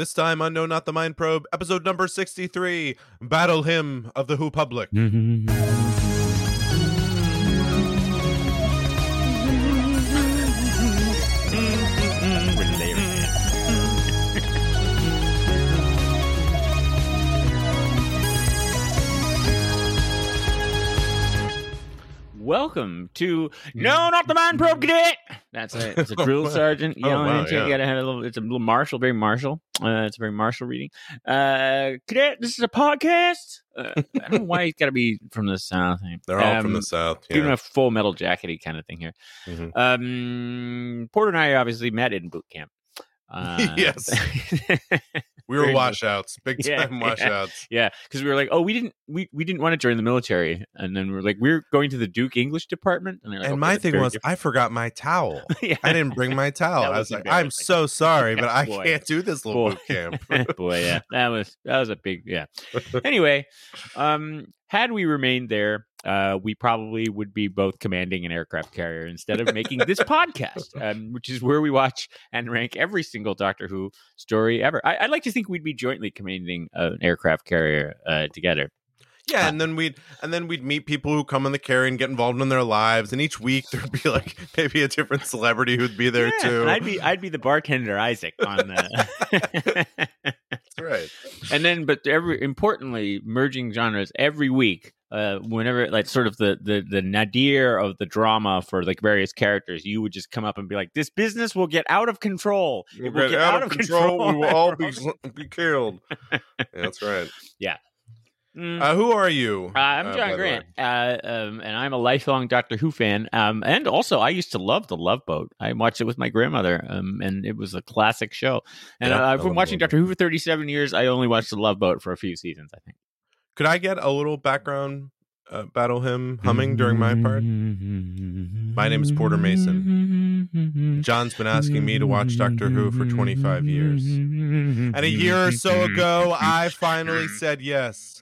This time on No Not the Mind Probe, episode number 63 Battle Hymn of the Who Public. Welcome to No, not the Mind Probe Cadet. That's a, it's a drill sergeant. You Oh, know, wow, you yeah. gotta have a little. It's a little martial, very martial. Uh, it's a very martial reading. Uh, cadet, this is a podcast. Uh, I don't know why he's got to be from the south. They're all from Um, the South. Give him Yeah. a full metal jackety kind of thing here. Mhm. Um, Porter and I obviously met in boot camp. Uh, Yes. We were washouts, big time yeah. washouts. Yeah, because we were like, oh, we didn't, we, we didn't want to join the military, and then we are like, we're going to the Duke English department, and, like, And "Okay, my thing was, different." I forgot my towel. yeah. I didn't bring my towel. I was like, I'm so sorry, but I Boy. can't do this little Boy. boot camp. boy yeah that was that was a big yeah anyway um had we remained there uh we probably would be both commanding an aircraft carrier instead of making this podcast um which is where we watch and rank every single doctor who story ever I, i'd like to think we'd be jointly commanding an aircraft carrier uh together Yeah, and then we'd and then we'd meet people who come in the carry and get involved in their lives, and each week there'd be like maybe a different celebrity who'd be there Yeah, too. and i'd be i'd be the bartender isaac on the That's right. and then but every importantly merging genres every week uh whenever like sort of the the the nadir of the drama for like various characters you would just come up and be like this business will get out of control it will Get out, of control. We will all be be killed. Yeah, that's right. Mm. Uh, who are you? Uh, I'm uh, John Grant, uh, um, and I'm a lifelong Doctor Who fan. Um, and also, I used to love The Love Boat. I watched it with my grandmother, um, and it was a classic show. And Yeah, uh, I've been watching Doctor Who for 37 years. I only watched The Love Boat for a few seasons, I think. Could I get a little background uh, battle hymn humming during my part? My name is Porter Mason. John's been asking me to watch Doctor Who for 25 years. And a year or so ago, I finally said yes.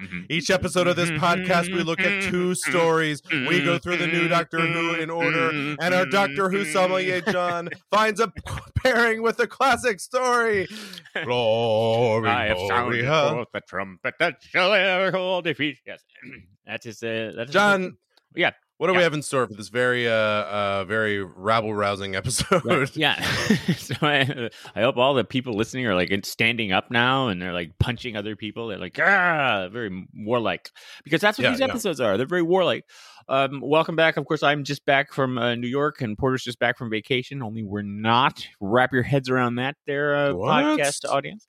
Mm-hmm. Each episode of this mm-hmm. podcast, we look at two mm-hmm. stories. We go through the new Doctor Who in order, and our Doctor Who sommelier, John, finds a pairing with a classic story. Glory, I have glory, sounded huh? forth the trumpet that shall ever hold defeat. Yes, that is uh, that is John, Yeah. What do we have in store for this very, uh, uh, very rabble rousing episode? Right. Yeah. so I, I hope all the people listening are like standing up now and they're like punching other people. They're like, ah, very warlike because that's what Yeah, these yeah. episodes are. They're very warlike. Um, welcome back. Of course, I'm just back from uh, New York and Porter's just back from vacation. Only we're not. Wrap your heads around that, there, uh, podcast audience.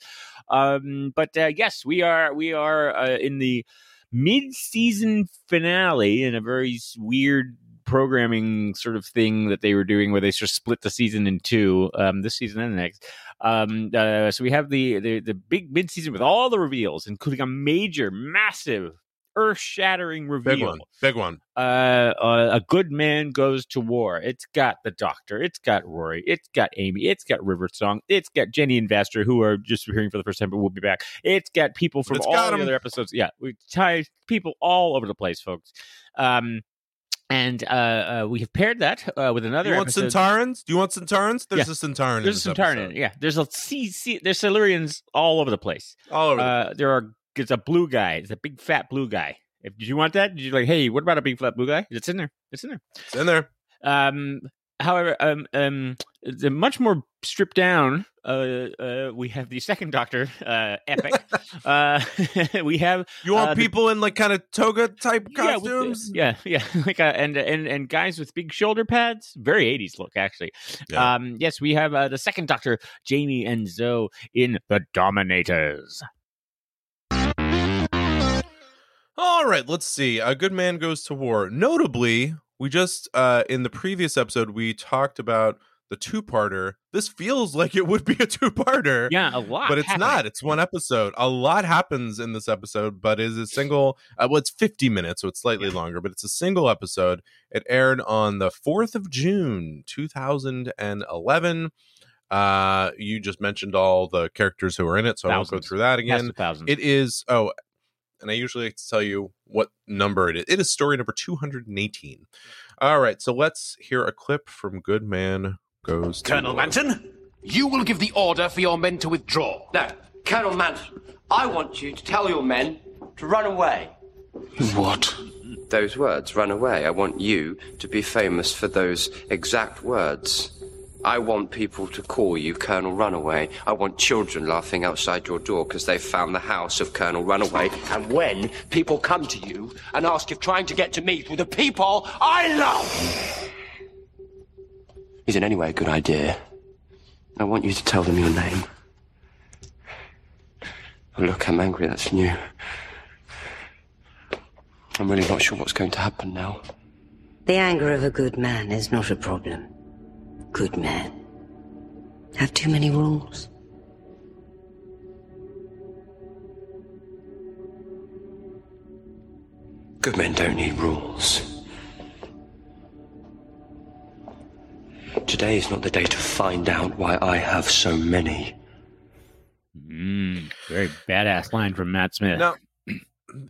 Um, but uh, yes, we are. We are uh, in the mid-season finale in a very weird programming sort of thing that they were doing where they sort of split the season in two um this season and the next. Um uh, so we have the, the the big mid-season with all the reveals including a major massive earth-shattering reveal Big one. Big one. uh, uh, a good man goes to war. It's got the Doctor. It's got Rory. It's got Amy. It's got River Song. It's got Jenny and Vastra, who are just hearing for the first time, but will be back. It's got people from It's all the other episodes. Yeah, we tie people all over the place, folks. Um, and uh, uh, we have paired that uh, with Do another you want episode. Sontarans? Do you want Sontarans? There's Yeah. a Sontaran. There's some Sontaran in episode. it. Yeah, there's a C, C, there's Silurians all over the place. All over. the Uh, there are. It's a blue guy. It's a big fat blue guy. If did you want that? Did you like? Hey, what about a big fat blue guy? It's in there. It's in there. It's in there. Um, however, um, um, the much more stripped down. Uh, uh, we have the second Doctor, uh, epic. uh, we have You want Uh, the- people in like kind of toga type yeah, with the- costumes? yeah, yeah, like uh, and and and guys with big shoulder pads. Very eighties look, actually. Yeah. Um, yes, we have uh, the second Doctor, Jamie and Zoe in the Dominators. All right, let's see. A good man goes to war. Notably, we just uh in the previous episode we talked about the two-parter. This feels like it would be a two-parter. Yeah, a lot, But it's not. It's one episode. A lot happens in this episode, but is a single. Uh, well, it's 50 minutes, so it's slightly longer, but it's a single episode. It aired on the 4th of June, 2011. Uh, you just mentioned all the characters who are in it, so I won't go through that again. It is oh, and I usually like to tell you what number it is. It is story number 218. All right, so let's hear a clip from Good Man Goes to Colonel Manton, You will give the order for your men to withdraw. No, Colonel Manton, I want you to tell your men to run away. What? Those words, run away. I want you to be famous for those exact words. I want people to call you Colonel Runaway. I want children laughing outside your door because they've found the house of Colonel Runaway. And when people come to you and ask if trying to get to me through the people I love is in any way a good idea, I want you to tell them your name. Oh, look, I'm angry, that's new. I'm really not sure what's going to happen now. The anger of a good man is not a problem. Good men have too many rules. Good men don't need rules. Today is not the day to find out why I have so many. Mm, very badass line from Matt Smith. Now,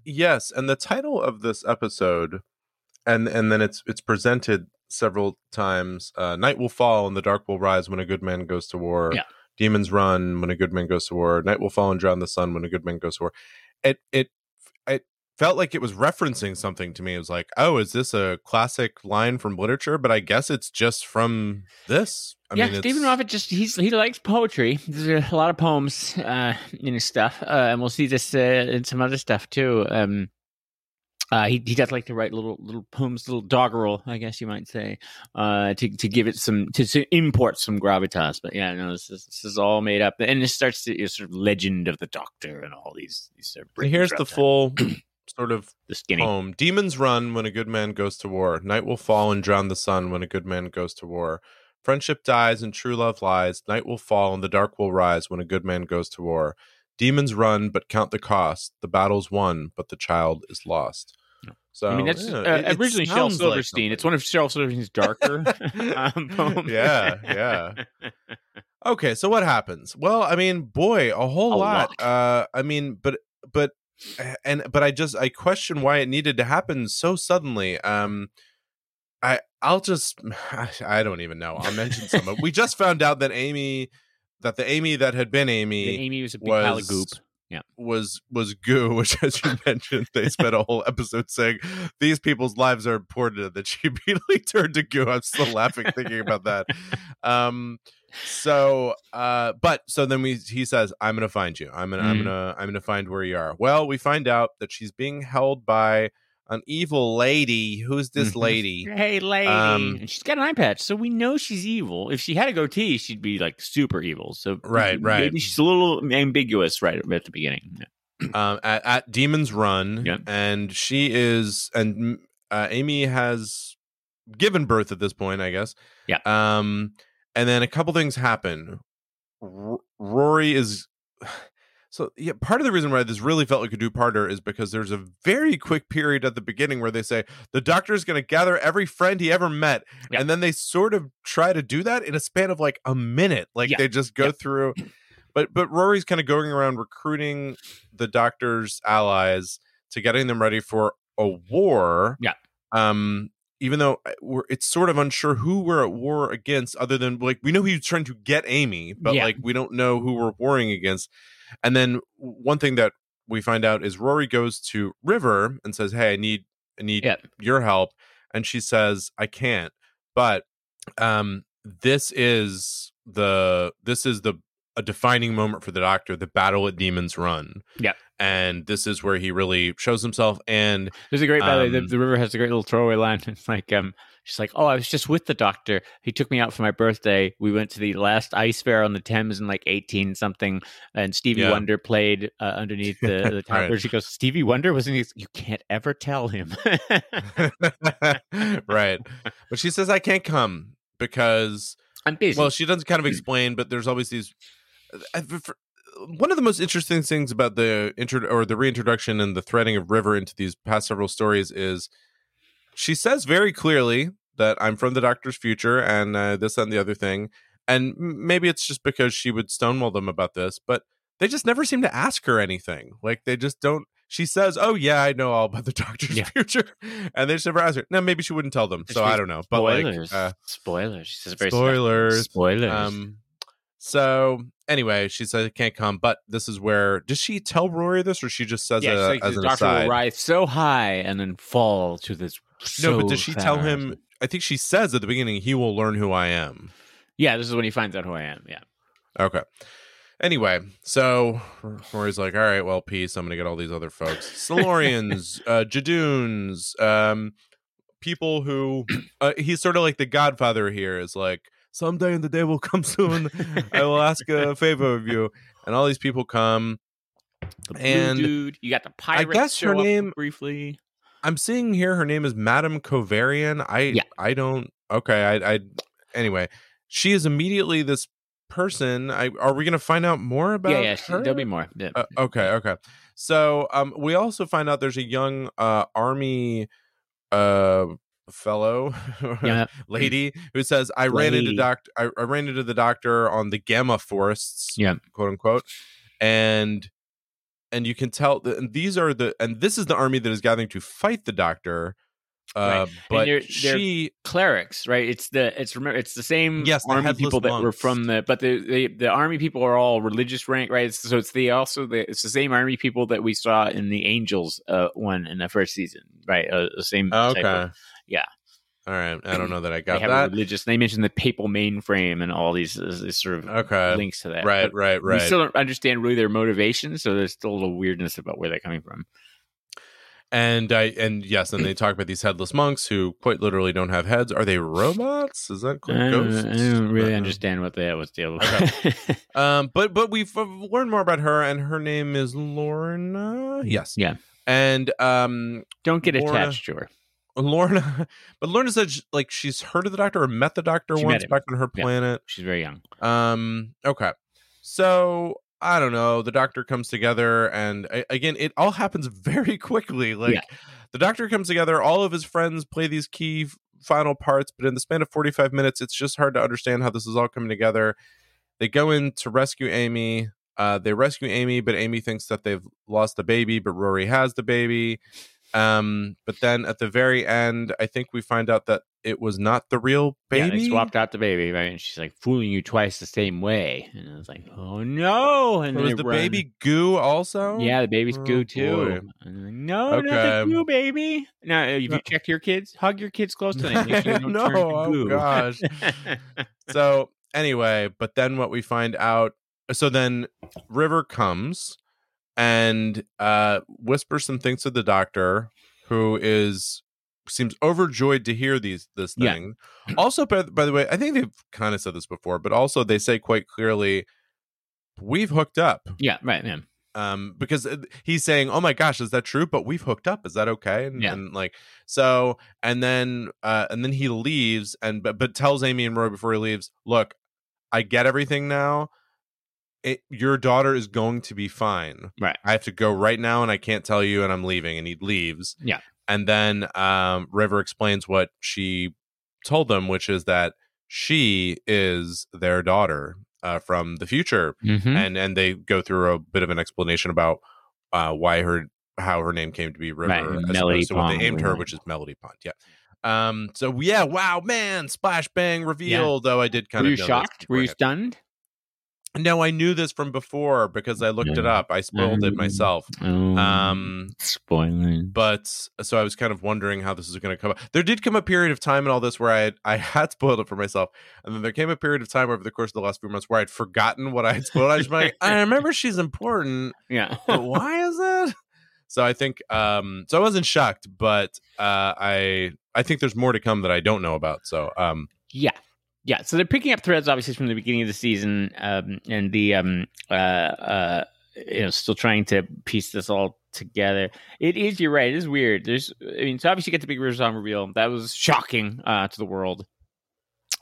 yes, and the title of this episode, and and then it's it's presented several times. Uh, Night will fall and the dark will rise when a good man goes to war. Yeah. Demons run when a good man goes to war. Night will fall and drown the sun when a good man goes to war. It it it felt like it was referencing something to me. It was like, oh, is this a classic line from literature? But I guess it's just from this. I yeah, mean, Steven Moffat just he's he likes poetry. There's a lot of poems uh, in his stuff, uh, and we'll see this uh, in some other stuff too. Um, uh, he he does like to write little little poems, little doggerel, I guess you might say, uh, to to give it some to, to import some gravitas. But yeah, no, this is this is all made up, and it starts to you know, sort of legend of the Doctor and all these these sort of here's the full sort of the skinny. poem. Demons run when a good man goes to war. Night will fall and drown the sun when a good man goes to war. Friendship dies and true love lies. Night will fall and the dark will rise when a good man goes to war. Demons run, but count the cost. The battle's won, but the child is lost. So I mean, that's yeah, uh, it- it originally Shel sounds like Silverstein. it's one of Shel Silverstein's darker um, poems. Yeah, yeah. Okay, so what happens? Well, I mean, boy, a whole A lot. lot. Uh I mean, but but and but I just I question why it needed to happen so suddenly. Um I I'll just I don't even know. I'll mention some of We just found out that Amy that the Amy that had been Amy The Amy was a big pile of goop. Yeah. was was goo, which as you mentioned, they spent a whole episode saying these people's lives are important, that she immediately turned to goo. I'm still laughing thinking about that. Um, so uh, but so then we he says, I'm gonna find you. I'm gonna I'm Mhm. gonna I'm gonna find where you are. Well, we find out that she's being held by an evil lady. Who's this Mhm. lady? Hey, lady. Um, and she's got an eye patch, so we know she's evil. If she had a goatee, she'd be like super evil. So Right, right. Maybe she's a little ambiguous right at the beginning. um, at, at Demon's Run, Yeah. and she is, and mm, uh, Amy has given birth at this point, I guess. Yeah. Um, and then a couple things happen. R- Rory is. So yeah, part of the reason why this really felt like a two-parter is because there's a very quick period at the beginning where they say the doctor is going to gather every friend he ever met, Yeah. and then they sort of try to do that in a span of like a minute. Like Yeah. they just go Yeah. through, but but Rory's kind of going around recruiting the doctor's allies to getting them ready for a war. Yeah. Um. Even though uh, we're, it's sort of unsure who we're at war against, other than like we know he's trying to get Amy, but like we don't know who we're warring against. And then one thing that we find out is Rory goes to River and says, "Hey, I need I need Yeah. your help," and she says, "I can't." But um, this is the this is the a defining moment for the Doctor, the battle at Demon's Run. Yeah. and this is where he really shows himself. And There's a great, by the the, Um, the river has a great little throwaway line. It's like, um, she's like, "Oh, I was just with the doctor. He took me out for my birthday. We went to the last ice fair on the Thames in like eighteen something, and Stevie Yeah. Wonder played uh, underneath the the top. Right. Where she goes, Stevie Wonder wasn't. He? You can't ever tell him. right, but she says, "I can't come because." I'm busy. Well, she doesn't kind of explain, but there's always these. One of the most interesting things about the intro or the reintroduction and the threading of River into these past several stories is she says very clearly that I'm from the Doctor's future and uh, this and the other thing, and maybe it's just because she would stonewall them about this, but they just never seem to ask her anything. Like they just don't. She says, "Oh yeah, I know all about the Doctor's Yeah. future," and they just never ask her. Now maybe she wouldn't tell them, so I don't know. But spoilers. like, uh, spoilers. She says very spoilers. Spoilers. um, So anyway, she said it can't come, but this is where does she tell Rory this, or she just says yeah, it as an doctor aside? will rise so high and then fall to this. no, but does she tell him? I think she says at the beginning he will learn who I am. Yeah, this is when he finds out who I am. Yeah. Okay. Anyway, so Rory's like, all right, well, peace. I'm gonna get all these other folks, Silurians, uh, Judoons, um, people who uh, he's sort of like the Godfather here. Is like, someday in the day will come soon. I will ask a favor of you, and all these people come. The And dude, you got the pirate. I guess her name- briefly. I'm seeing here her name is Madame Kovarian. I Yeah. I don't okay. I I anyway. She is immediately this person. I are we gonna find out more about Yeah, yeah. her? There'll be more. Yeah. Uh, okay, okay. So um we also find out there's a young uh army uh fellow yeah. lady who says I ran into doctor I, I ran into the doctor on the gamma forests Yeah. quote unquote and and you can tell that these are the and this is the army that is gathering to fight the doctor uh Right. But they're- they're- she clerics, right? It's the it's remember it's the same Yes, the army people that were from the but the, the the army people are all religious rank, right? It's, so it's the also the it's the same army people that we saw in the Angels uh, one in the first season, right? Uh, the same. okay of- yeah. all right i don't know that i they got have that religious. They mentioned the papal mainframe and all these, uh, these sort of okay links to that. right But right We still don't understand really their motivation, so there's still a little weirdness about where they're coming from. and i and yes and they talk about these headless monks who quite literally don't have heads are they robots is that I don't, ghosts I don't really Uh, understand what that was deal. Okay. Um, but but we've learned more about her, and her name is Lorna. Yes, Yeah. and um, don't get Lorna- attached to her. Lorna, but Lorna said sh- like she's heard of the doctor or met the doctor She once back on her Yeah. planet. She's very young. Um, okay, so I don't know. The doctor comes together, and a- again, it all happens very quickly. Like Yeah. the doctor comes together, all of his friends play these key final parts, but in the span of forty-five minutes, it's just hard to understand how this is all coming together. They go in to rescue Amy. Uh, they rescue Amy, but Amy thinks that they've lost the baby, but Rory has the baby. Um, but then at the very end, I think we find out that it was not the real Yeah, baby. they swapped out the baby, right? And she's like fooling you twice the same way. And I was like, oh no! And there was the run. baby goo also? Yeah, the baby's Oh, goo too. And like, no, not the goo baby. Now, if No. you check your kids, hug your kids close to them. Sure No, oh, gosh. so anyway, but then what we find out so then River comes and uh whispers some things to the doctor who is seems overjoyed to hear these this Yeah. thing. Also by, by the way, I think they've kind of said this before, but also they say quite clearly we've hooked up. yeah, right. man. um because uh, he's saying oh my gosh is that true but we've hooked up is that okay and, Yeah. and like so and then uh and then he leaves and but, but tells amy and roy before he leaves look i get everything now it, your daughter is going to be fine Right. i have to go right now and i can't tell you and i'm leaving and he leaves Yeah. and then um river explains what she told them which is that she is their daughter uh, from the future Mhm. and and they go through a bit of an explanation about uh, why her how her name came to be River Right, as Melody opposed to what they Pond, named her, which is Melody Pond. Yeah. Um. So yeah. Wow, man! Splash bang reveal. Though I did kind Were of you shocked? Were you stunned? No, I knew this from before because I looked it up. I spoiled it Mm. myself. Oh, Um. spoiling. But so I was kind of wondering how this is going to come. up. There did come a period of time in all this where I had, I had spoiled it for myself, and then there came a period of time over the course of the last few months where I'd forgotten what I had spoiled. I was like, I remember she's important, Yeah. but why is it? So I think um so I wasn't shocked, but uh I I think there's more to come that I don't know about. So um Yeah. Yeah. So they're picking up threads obviously from the beginning of the season, um, and the um uh uh you know, still trying to piece this all together. It is, you're right, it is weird. There's I mean, so obviously you get the big River Song reveal. That was shocking uh to the world.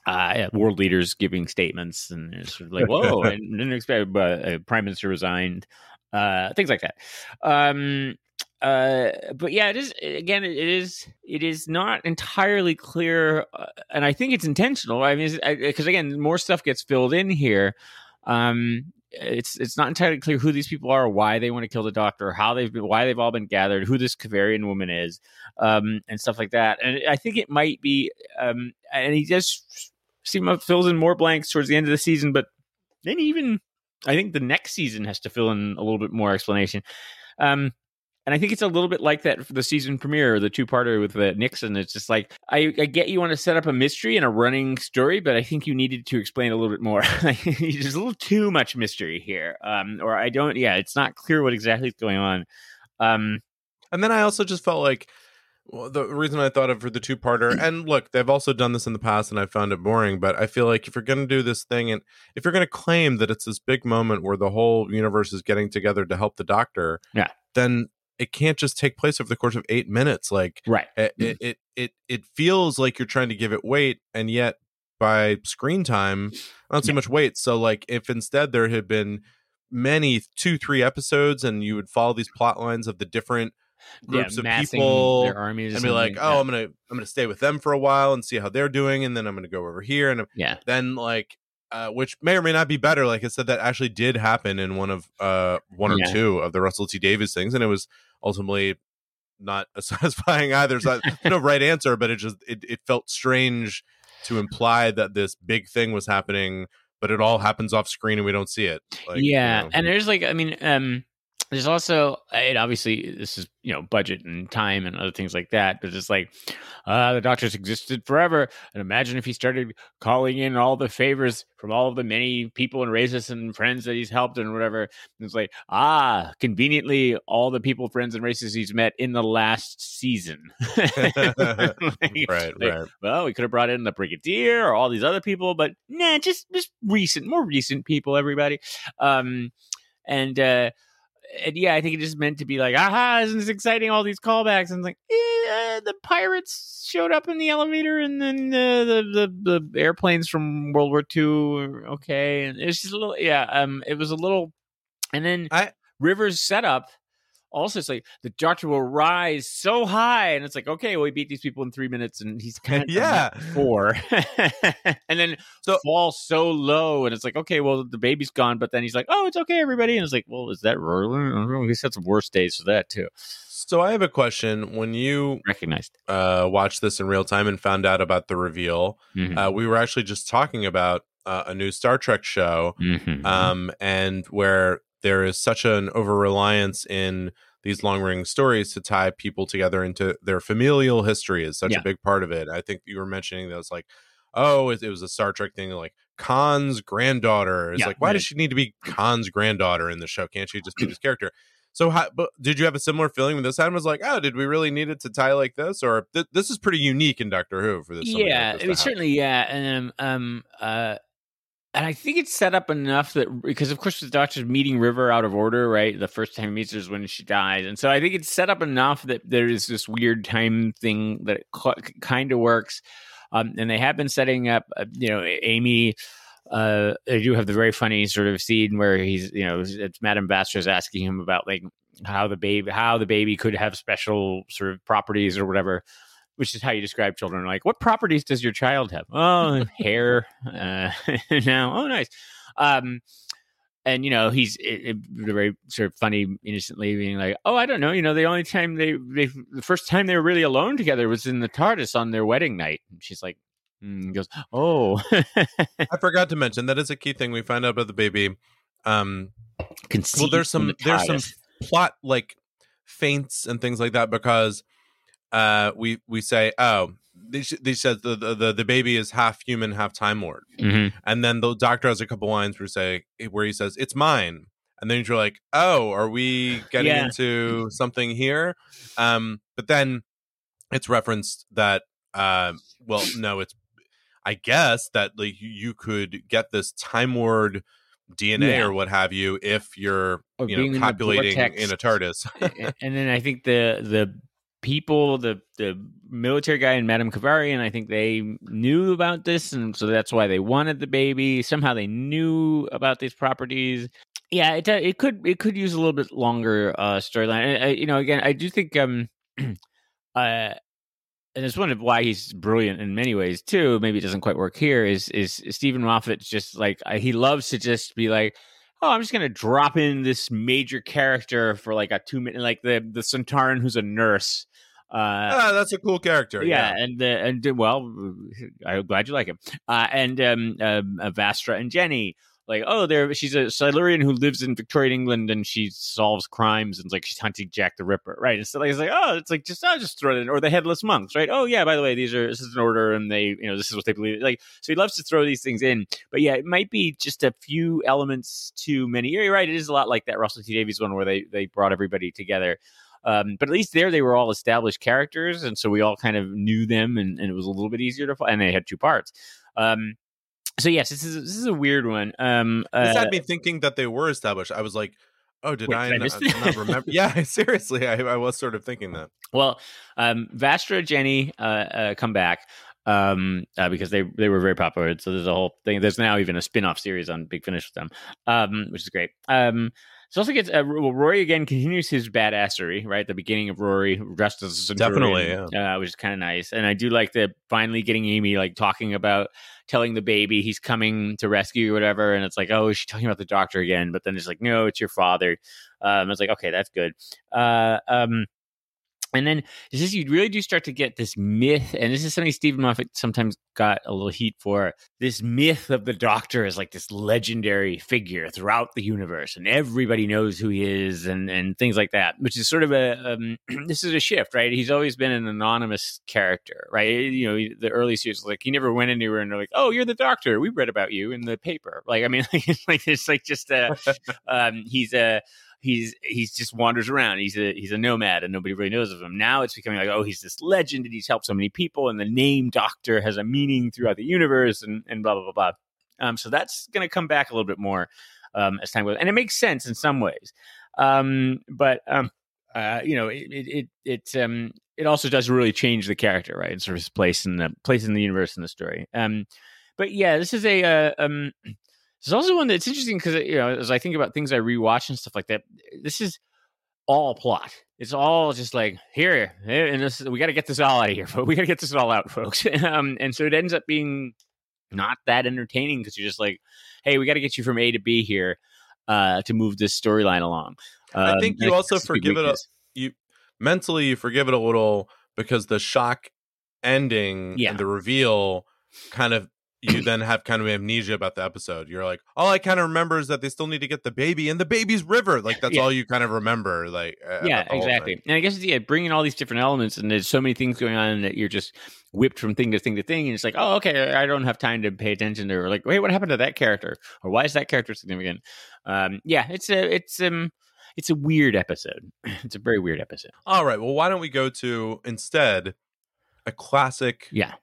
Uh, yeah, world leaders giving statements and it's sort of like, whoa, I didn't expect but uh, prime minister resigned, uh, things like that. Um, uh, but yeah, it is again. It is. It is not entirely clear, uh, and I think it's intentional. I mean, because again, more stuff gets filled in here. Um, it's it's not entirely clear who these people are, why they want to kill the doctor, how they've been, why they've all been gathered, who this Kovarian woman is, um, and stuff like that. And I think it might be, um, and he just seem fills in more blanks towards the end of the season, but then even I think the next season has to fill in a little bit more explanation. Um, and I think it's a little bit like that for the season premiere, the two parter with uh, Nixon. It's just like I, I, get you want to set up a mystery and a running story, but I think you needed to explain a little bit more. There's a little too much mystery here, um, or I don't. Yeah, it's not clear what exactly is going on. Um, and then I also just felt like well, the reason I thought of for the two parter, and look, they've also done this in the past, and I found it boring. But I feel like if you're going to do this thing, and if you're going to claim that it's this big moment where the whole universe is getting together to help the Doctor, yeah, then it can't just take place over the course of eight minutes. Like, right? It it it it, it feels like you're trying to give it weight, and yet by screen time, I don't see yeah. much weight. So, like, if instead there had been many two three episodes, and you would follow these plot lines of the different groups yeah, of people their armies and be like oh yeah. i'm gonna i'm gonna stay with them for a while and see how they're doing and then i'm gonna go over here and yeah then like uh, which may or may not be better like i said that actually did happen in one of uh one or yeah. two of the russell t Davies things and it was ultimately not satisfying either so no right answer but it just it, it felt strange to imply that this big thing was happening but it all happens off screen and we don't see it like, yeah you know. and there's like i mean um there's also it obviously this is you know budget and time and other things like that but it's like uh the doctors existed forever. And imagine if he started calling in all the favors from all of the many people and racists and friends that he's helped and whatever. And it's like ah conveniently all the people friends and racists he's met in the last season. Like, right like, right. Well we could have brought in the brigadier or all these other people but nah just just recent more recent people everybody. Um and uh and yeah, I think it just meant to be like, aha, isn't this exciting? All these callbacks. And like, eh, the pirates showed up in the elevator, and then uh, the, the the airplanes from World War II. Okay, and it's just a little, yeah. Um, it was a little, and then I, Rivers setup also it's like the doctor will rise so high and it's like okay well he beat these people in three minutes and he's kind of yeah. four and then so fall so low and it's like okay well the baby's gone but then he's like oh it's okay everybody and it's like well is that rolling he's had some worse days for that too. So i have a question when you recognized. uh watched this in real time and found out about the reveal mm-hmm. uh, we were actually just talking about uh, a new star trek show mm-hmm. um and where there is such an over reliance in these long running stories to tie people together into their familial history is such yeah. a big part of it. I think you were mentioning that it's like, oh, it, it, was a Star Trek thing, like Khan's granddaughter. It's yeah, like, why does she need to be Khan's granddaughter in the show? Can't she just be this character? So, how, but did you have a similar feeling when this happened? Was like, oh, did we really need it to tie like this, or th- this is pretty unique in Doctor Who for this? Yeah, I mean, certainly, yeah, and um, um, uh, and I think it's set up enough that because of course the doctor's meeting River out of order, right? The first time he meets her is when she dies, and so I think it's set up enough that there is this weird time thing that kind of works. Um, and they have been setting up, uh, you know, Amy. Uh, they do have the very funny sort of scene where he's, you know, it's Madame Vastra asking him about like how the baby, how the baby could have special sort of properties or whatever which is how you describe children. Like, what properties does your child have? Oh, hair. Uh, now, oh, nice. Um, and you know, he's it, it, very sort of funny, innocently being like, "Oh, I don't know. You know, the only time they, they the first time they were really alone together was in the TARDIS on their wedding night." And she's like, mm, "Goes, oh." I forgot to mention that is a key thing we find out about the baby. Um, Conceived well, there's some the there's some plot like feints and things like that because uh, we we say, oh, they, they said the, the the baby is half human, half time lord, mm-hmm. and then the doctor has a couple lines where say where he says it's mine, and then you're like, oh, are we getting yeah. into something here? Um, but then it's referenced that, uh, well, no, it's I guess that like you could get this time lord DNA yeah. or what have you if you're or you know copulating in, in, a TARDIS. and then I think the the people, the the military guy and Madame and I think they knew about this, and so that's why they wanted the baby. Somehow they knew about these properties. Yeah, it it could it could use a little bit longer uh, storyline. You know, again, I do think um, uh, and it's one of why he's brilliant in many ways too. Maybe it doesn't quite work here. Is is Steven Moffat's just like he loves to just be like oh, I'm just gonna drop in this major character for like a two minute, like the the Sontaran who's a nurse, uh, ah, that's a cool character. Yeah, yeah. and uh, and well, I'm glad you like him. Uh, and um, um, uh, Vastra and Jenny, like, oh, there she's a Silurian who lives in Victorian England and she solves crimes and like she's hunting Jack the Ripper, right? And so like it's like, oh, it's like just I'll just throw it in, or the headless monks, right? Oh yeah, by the way, these are this is an order and they you know this is what they believe. Like so he loves to throw these things in, but yeah, it might be just a few elements too many. You're right, it is a lot like that Russell T Davies one where they they brought everybody together. Um, but at least there they were all established characters, and so we all kind of knew them, and, and it was a little bit easier to. follow. And they had two parts. Um, so yes, this is this is a weird one. Um, This uh, had me thinking that they were established. I was like, oh, did Wait, I, did I not, not remember? yeah, seriously, I, I was sort of thinking that. Well, um, Vastra Jenny uh, uh, come back um, uh, because they they were very popular. So there's a whole thing. There's now even a spin off series on Big Finish with them, um, which is great. Um, so also gets uh, well, Rory again continues his badassery right the beginning of Rory dressed as a centurion, Definitely, uh, which is kind of nice. And I do like the finally getting Amy like talking about telling the baby he's coming to rescue or whatever, and it's like oh is she talking about the doctor again? But then it's like no, it's your father. Um, I was like okay, that's good. Uh, um, and then this is you really do start to get this myth, and this is something Steven Moffat sometimes got a little heat for. This myth of the Doctor as like this legendary figure throughout the universe, and everybody knows who he is, and and things like that. Which is sort of a um, this is a shift, right? He's always been an anonymous character, right? You know, the early series, like he never went anywhere, and they're like, "Oh, you're the Doctor. We read about you in the paper." Like, I mean, it's like it's like just a um, he's a he's he's just wanders around. He's a he's a nomad, and nobody really knows of him. Now it's becoming like, oh, he's this legend, and he's helped so many people, and the name Doctor has a meaning throughout the universe, and and blah blah blah blah. Um, so that's going to come back a little bit more um, as time goes, and it makes sense in some ways. Um, but um, uh, you know, it it it, it um it also does really change the character, right? And sort of his place in the place in the universe in the story. Um, but yeah, this is a uh, um. There's also one that's interesting because you know, as I think about things I rewatch and stuff like that, this is all plot. It's all just like here, and this, we got to get this all out of here, but we got to get this all out, folks. um, and so it ends up being not that entertaining because you're just like, hey, we got to get you from A to B here uh, to move this storyline along. I Um, think you also that's a big forgive it a, you mentally you forgive it a little because the shock ending Yeah. and the reveal kind of you then have kind of amnesia about the episode. You're like, all I kind of remember is that they still need to get the baby and the baby's river. Like that's Yeah. all you kind of remember. Like uh, yeah about the whole exactly and i guess yeah bringing all these different elements and there's so many things going on that you're just whipped from thing to thing to thing and it's like oh okay i don't have time to pay attention to or like wait what happened to that character or why is that character significant um yeah it's a it's um it's a weird episode it's a very weird episode All right. Well, why don't we go to instead a classic, yeah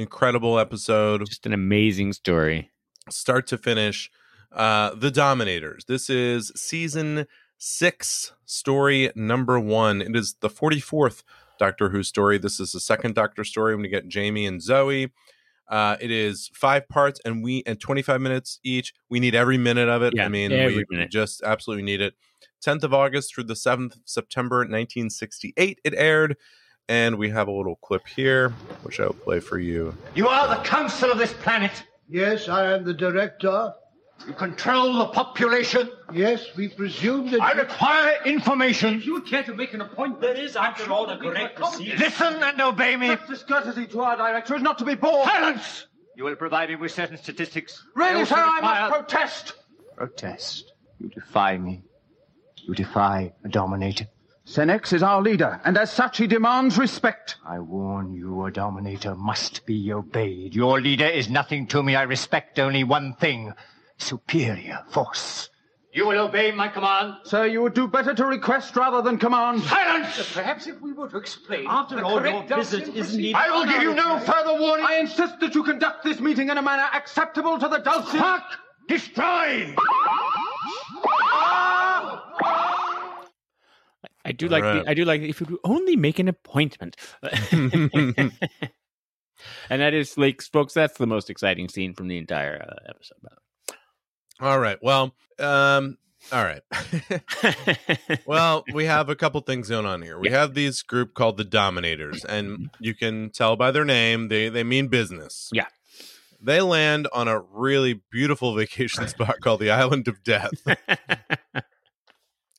incredible episode, just an amazing story start to finish. Uh, the Dominators. This is season six, story number one. It is the 44th Doctor Who story. This is the second Doctor story when we get Jamie and Zoe. Uh, it is five parts and we and 25 minutes each. We need every minute of it. Yeah, I mean, we minute. just absolutely need it. 10th of August through the 7th of September 1968, it aired. And we have a little clip here, which I'll play for you. You are the council of this planet. Yes, I am the director. You control the population. Yes, we presume that. I require information. If you care to make an appointment, there is, after all, the correct procedure. Listen and obey me. This discourtesy to our director is not to be borne. Silence! You will provide me with certain statistics. Really, also sir, I must protest. protest. You defy me. You defy a dominator. Senex is our leader, and as such, he demands respect. I warn you, a dominator must be obeyed. Your leader is nothing to me. I respect only one thing superior force. You will obey my command. Sir, you would do better to request rather than command. Silence! Perhaps if we were to explain. After all, your visit is needed. I will give you no further warning. I insist that you conduct this meeting in a manner acceptable to the Dulcian. Fuck! Destroy! Ah! I do like Alright. the, i do like if you only make an appointment and that is like folks that's the most exciting scene from the entire uh, episode All right. Well, um, all right. well, we have a couple things going on here. We have these group called the Dominators, and you can tell by their name they they mean business. Yeah. They land on a really beautiful vacation spot called the Island of Death.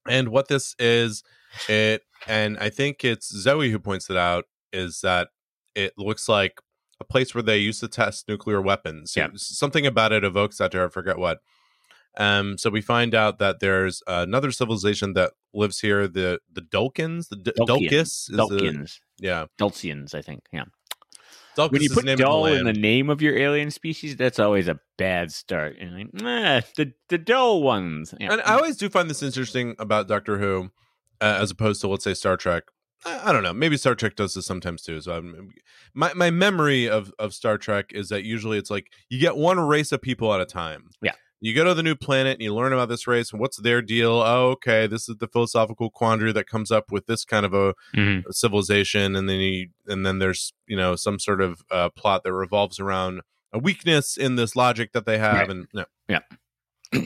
And what this is, it and I think it's Zoe who points it out is that it looks like a place where they used to test nuclear weapons. Yeah. Something about it evokes that to her, I forget what. Um, so we find out that there's another civilization that lives here, the the Dulkins, the D- Dulkians. Dulkis, is yeah, Dulcians, I think. Yeah. Dulkis when you put the name of the dull in the name of your alien species, that's always a bad start. And like, nah, the the dull ones. Yeah. And I always do find this interesting about Doctor Who, uh, as opposed to let's say Star Trek. I, I don't know. Maybe Star Trek does this sometimes too. So I'm, my my memory of of Star Trek is that usually it's like you get one race of people at a time. Yeah. You go to the new planet and you learn about this race and what's their deal. Oh, okay, this is the philosophical quandary that comes up with this kind of a Mhm. civilization, and then you and then there's you know some sort of uh, plot that revolves around a weakness in this logic that they have, Right. and no. Yeah.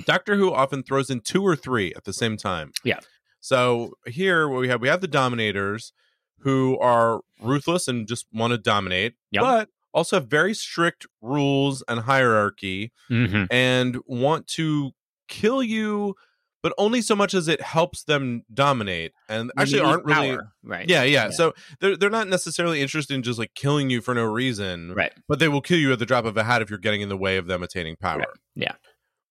Doctor Who often throws in two or three at the same time. Yeah. So here, what we have, we have the Dominators, who are ruthless and just want to dominate, Yep. but also have very strict rules and hierarchy, Mhm. and want to kill you, but only so much as it helps them dominate, and actually aren't really. power, right. Yeah, yeah, Yeah. So they're they're not necessarily interested in just like killing you for no reason, Right. But they will kill you at the drop of a hat if you're getting in the way of them attaining power. Right. Yeah.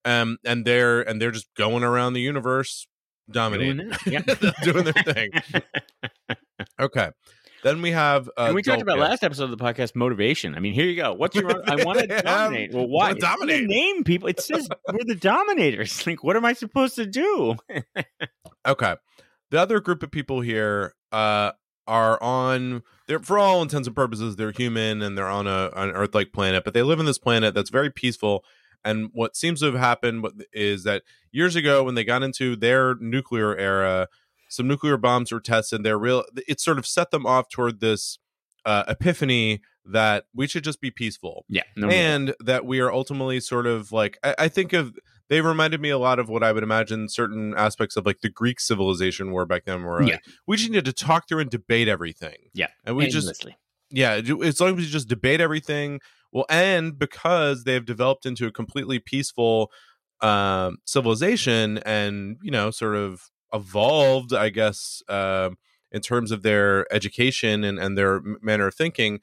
Um, and they're and they're just going around the universe dominating, Doing doing their thing. Okay. Then we have uh, and we talked about Dulcus. last episode of the podcast motivation. I mean, here you go. What's your? I want to dominate. Well, why? dominate. It's in the name people. It says we're the dominators. Like, what am I supposed to do? Okay. The other group of people here uh are on they're for all intents and purposes they're human and they're on a an earth-like planet, but they live in this planet that's very peaceful. And what seems to have happened is that years ago when they got into their nuclear era, some nuclear bombs were tested. They're real it sort of set them off toward this uh, epiphany that we should just be peaceful Yeah. No more. and that we are ultimately sort of like I, I think of they reminded me a lot of what I would imagine certain aspects of like the Greek civilization were back then where like, we just needed to talk through and debate everything. Yeah. And we just yeah, as long as we just debate everything, well, and because they have developed into a completely peaceful um, civilization and you know sort of evolved, I guess, um, in terms of their education and and their manner of thinking.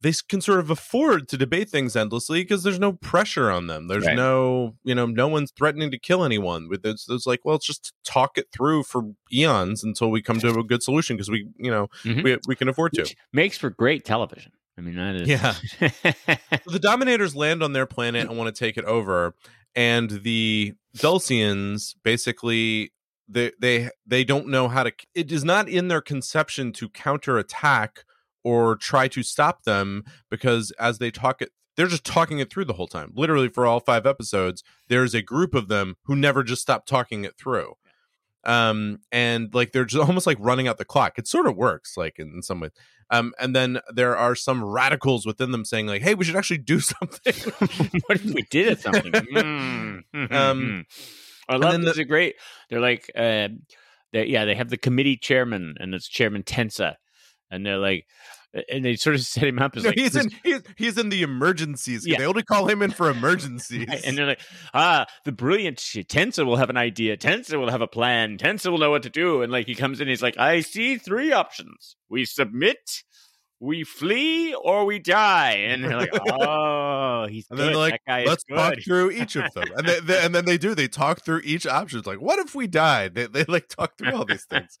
They can sort of afford to debate things endlessly because there's no pressure on them. There's Right. no, you know, no one's threatening to kill anyone. With it's, it's like, well, let's just talk it through for eons until we come to a good solution because we, you know, Mhm. we we can afford to. Which makes for great television. I mean, that is. Yeah. the Dominators land on their planet and want to take it over, and the Dulcians basically they they they don't know how to. It is not in their conception to counterattack or try to stop them because as they talk it. They're just talking it through the whole time. Literally, for all five episodes, there's a group of them who never just stop talking it through um and like they're just almost like running out the clock it sort of works like in, in some ways um and then there are some radicals within them saying like hey we should actually do something what if we did it something? Mm. Um, I love this. the- are great. They're like, uh, they yeah, they have the committee chairman, and it's Chairman Tensa, and they're like, and they sort of set him up as No, like he's in he's, he's in the emergencies Yeah. they only call him in for emergencies and they're like, ah, the brilliant shit. Tensa will have an idea. Tensa will have a plan. Tensa will know what to do. And like he comes in, he's like, I see three options: we submit, we flee, or we die. And they're like, oh, he's and good. then like that guy let's is talk through each of them and they, they- and then they do they talk through each option it's like what if we died they, they like talk through all these things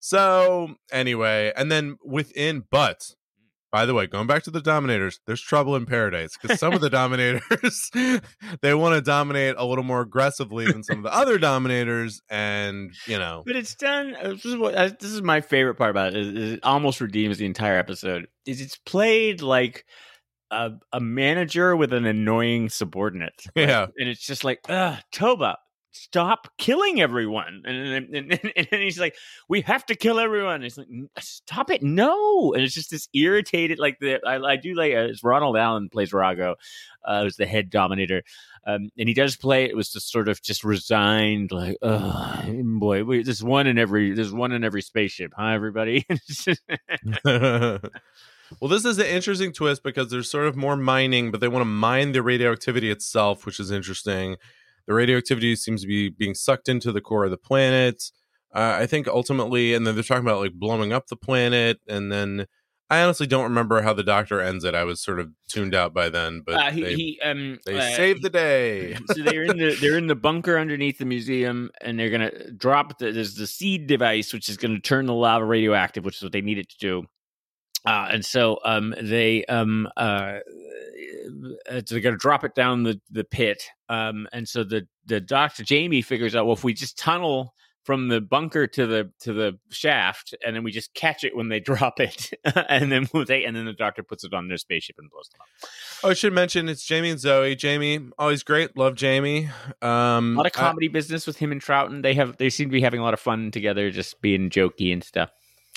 so anyway and then within but by the way going back to the dominators there's trouble in paradise because some of the dominators they want to dominate a little more aggressively than some of the other dominators and you know But it's done. uh, This is what uh, this is my favorite part about it. Is, is it almost redeems the entire episode. Is it's played like a a manager with an annoying subordinate. Like, Yeah. and it's just like, ugh, Toba, stop killing everyone. And and, and, and he's like, we have to kill everyone. It's like, stop it, no. And it's just this irritated. Like the I, I do like uh, Ronald Allen plays Rago, uh, who's the head dominator. Um, and he does play it was just sort of just resigned, like, oh boy, wait, there's one in every there's one in every spaceship, huh, everybody? Well, this is an interesting twist because there's sort of more mining, but they want to mine the radioactivity itself, which is interesting. The radioactivity seems to be being sucked into the core of the planet. Uh, I think ultimately, and then they're talking about like blowing up the planet, and then I honestly don't remember how the doctor ends it. I was sort of tuned out by then, but Uh, he, they, he um they uh, saved the day. so they're in the they're in the bunker underneath the museum, and they're gonna drop the there's the seed device, which is gonna turn the lava radioactive, which is what they need it to do. Uh, and so um, they um, uh, uh, they're gonna drop it down the the pit. Um, and so the the doctor Jamie figures out well if we just tunnel from the bunker to the to the shaft, and then we just catch it when they drop it, and then we'll they and then the doctor puts it on their spaceship and blows them up. Oh, I should mention it's Jamie and Zoe. Jamie, always great. Love Jamie. Um, a lot of I- comedy business with him and Troughton. They have they seem to be having a lot of fun together, just being jokey and stuff.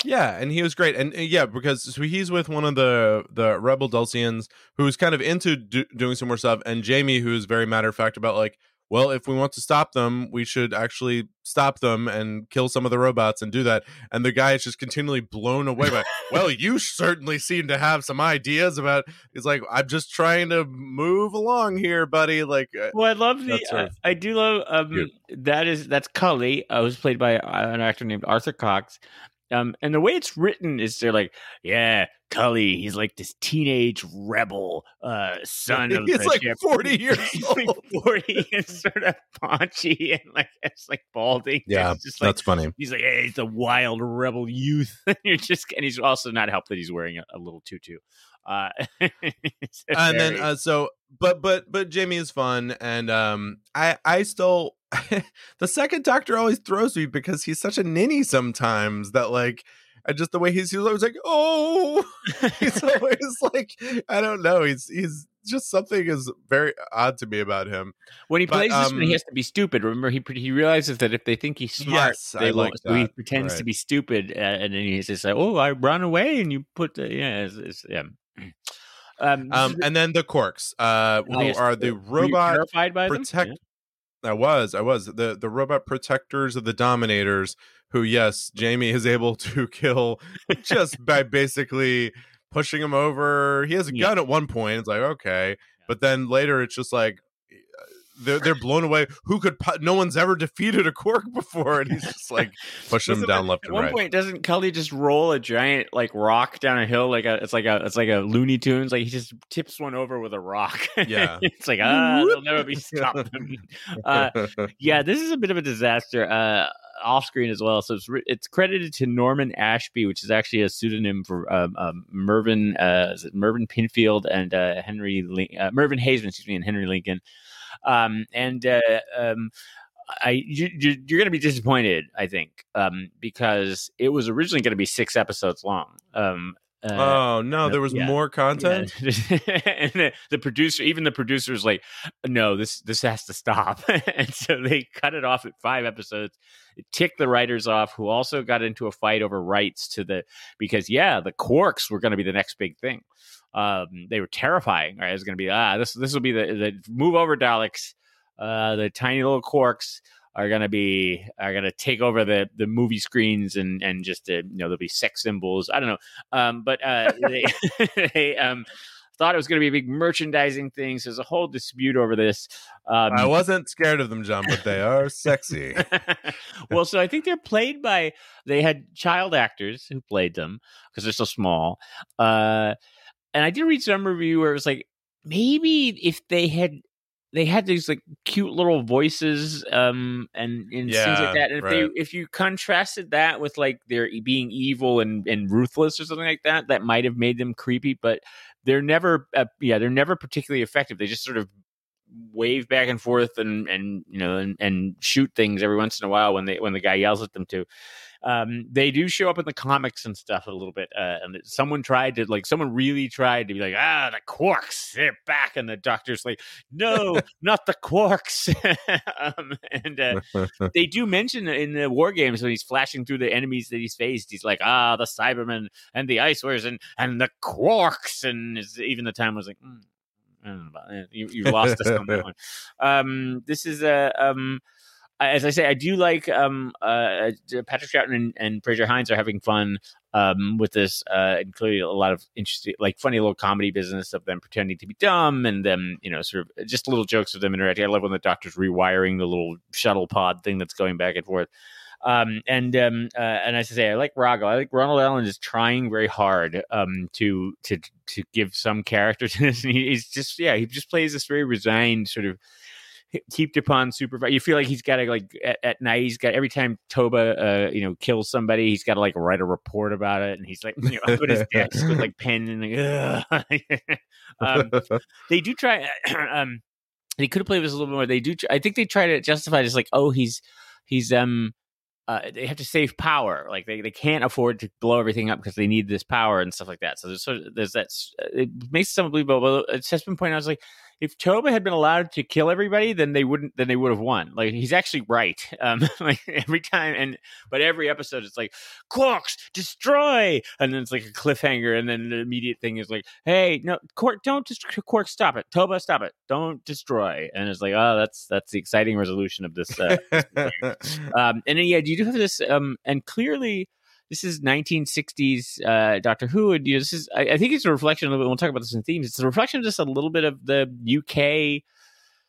Yeah, and he was great. And uh, yeah, because so he's with one of the the rebel Dulcians who's kind of into do, doing some more stuff, and Jamie, who's very matter of fact about like, well, if we want to stop them, we should actually stop them and kill some of the robots and do that. And the guy is just continually blown away by, well, you certainly seem to have some ideas about. He's like, I'm just trying to move along here, buddy. Like, uh, Well, I love the. Uh, I do love. Um, that is that's Cully, uh, who's played by uh, an actor named Arthur Cox. Um, and the way it's written is they're like, yeah, Cully, he's like this teenage rebel uh, son of he's the like ship. 40 years He's old. like forty and sort of paunchy and like it's like balding. Yeah, It's just like that's funny. he's like, hey, he's a wild rebel youth. and you're just, and he's also not helped that he's wearing a, a little tutu. Uh, and then uh, so but but but Jamie is fun and um I I still the second doctor always throws me because he's such a ninny sometimes that like I just the way he's he's always like oh he's always like I don't know he's he's just something is very odd to me about him. when he but, plays this, one, he um, has to be stupid. Remember, he he realizes that if they think he's smart, Yes, they I won't. like So he pretends to be stupid, uh, and then he's just like, "Oh, I run away," and you put the yeah, it's, it's, yeah. Um, Um and then the Quarks uh oh, who are the robot protect Yeah. I was, I was the the robot protectors of the Dominators, who yes, Jamie is able to kill just by basically pushing him over. He has a Yeah. gun at one point. It's like okay, but then later it's just like uh, they're they're blown away. Who could? No one's ever defeated a Quark before, and he's just like pushing them down at- left At and one right. point, doesn't Cully just roll a giant like rock down a hill? Like a, it's like a, it's like a Looney Tunes. Like he just tips one over with a rock. Yeah. it's like ah, they'll never be stopped. uh, yeah, this is a bit of a disaster. Uh, off screen as well. So it's re- it's credited to Norman Ashby, which is actually a pseudonym for um, um, Mervyn uh, is it Mervyn Pinfield and uh, Henry Lin- uh, Mervyn excuse me, and Henry Lincoln. Um, and uh, um, I you, you're going to be disappointed, I think, um, because it was originally going to be six episodes long. Um, uh, oh no, there was yeah. more content. yeah. and the, the producer, even the producer's like, no, this this has to stop. and so they cut it off at five episodes. It ticked the writers off, who also got into a fight over rights to the because yeah, the Quarks were going to be the next big thing. Um, they were terrifying. Right, it was going to be ah, this this will be the, the move over Daleks, uh, the tiny little Quarks are gonna be are gonna take over the the movie screens and and just uh, you know there'll be sex symbols. I don't know, um, but uh, they, they um, thought it was gonna be a big merchandising thing. So there's a whole dispute over this. Um, I wasn't scared of them, John, but they are sexy. well, so I think they're played by they had child actors who played them because they're so small. Uh, and I did read some review where it was like maybe if they had they had these like cute little voices um and, and things Yeah, like that and if right. they if you contrasted that with like their being evil and and ruthless or something like that that might have made them creepy but they're never uh, yeah they're never particularly effective they just sort of wave back and forth and and you know and, and shoot things every once in a while when they when the guy yells at them to. Um they do show up in the comics and stuff a little bit uh, and someone tried to like someone really tried to be like ah the quarks they're back and the doctor's like no not the quarks. Um, and uh, they do mention in the war games when he's flashing through the enemies that he's faced he's like ah the cybermen and the icewars and and the quarks and even the time was like mm, I don't know about that. You, you lost us on that one. Um, this is a um, as I say, I do like um, uh, Patrick Troughton and, and Frazer Hines are having fun um, with this, uh, clearly a lot of interesting, like funny little comedy business of them pretending to be dumb and them, you know, sort of just little jokes of them interacting. I love when the doctor's rewiring the little shuttle pod thing that's going back and forth. Um, and um, uh, and as I say, I like Rago. I like Ronald Allen is trying very hard um, to to to give some character to this. And he, he's just yeah, he just plays this very resigned sort of heaped upon supervisor. You feel like he's got to like at, at, night. He's got every time Toba, uh, you know, kills somebody, he's got to like write a report about it, and he's like, you know, up at his desk with like pen and like, um, they do try. um, they could have played this a little bit more. They do. I think they try to justify as like, oh, he's he's um uh, they have to save power. Like they, they can't afford to blow everything up because they need this power and stuff like that. So there's sort of, there's that. It makes some unbelievable. But it's just been pointed out. I was like, if Toba had been allowed to kill everybody, then they wouldn't. Then they would have won. Like he's actually right. Um, like every time, and but every episode, it's like Quarks destroy, and then it's like a cliffhanger, and then the immediate thing is like, hey, no, Quark, don't just Quark, stop it, Toba, stop it, don't destroy, and it's like, oh, that's that's the exciting resolution of this. Uh, um, and then, yeah, you do have this, um, and clearly this is 1960s uh, Doctor Who, and you know, this is I, I, think it's a reflection of. We'll talk about this in themes. It's a reflection of just a little bit of the UK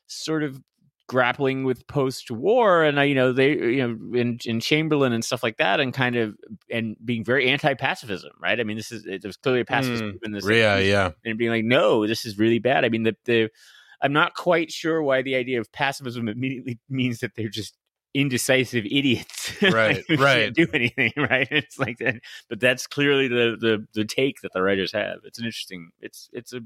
sort of grappling with post-war, and uh, you know they you know in, in Chamberlain and stuff like that, and kind of and being very anti-pacifism, right? I mean, this is it was clearly a pacifist mm, in this, yeah, yeah, and being like, no, this is really bad. I mean, the the I'm not quite sure why the idea of pacifism immediately means that they're just indecisive idiots. Right, like, right. do anything, right? It's like that, but that's clearly the the the take that the writers have. It's an interesting. It's it's a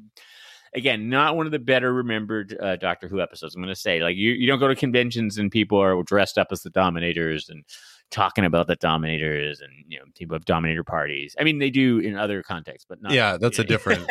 again not one of the better remembered uh, Doctor Who episodes. I'm going to say like you you don't go to conventions and people are dressed up as the Dominators and talking about the Dominators and you know people have Dominator parties. I mean they do in other contexts, but not. Yeah, that's a different.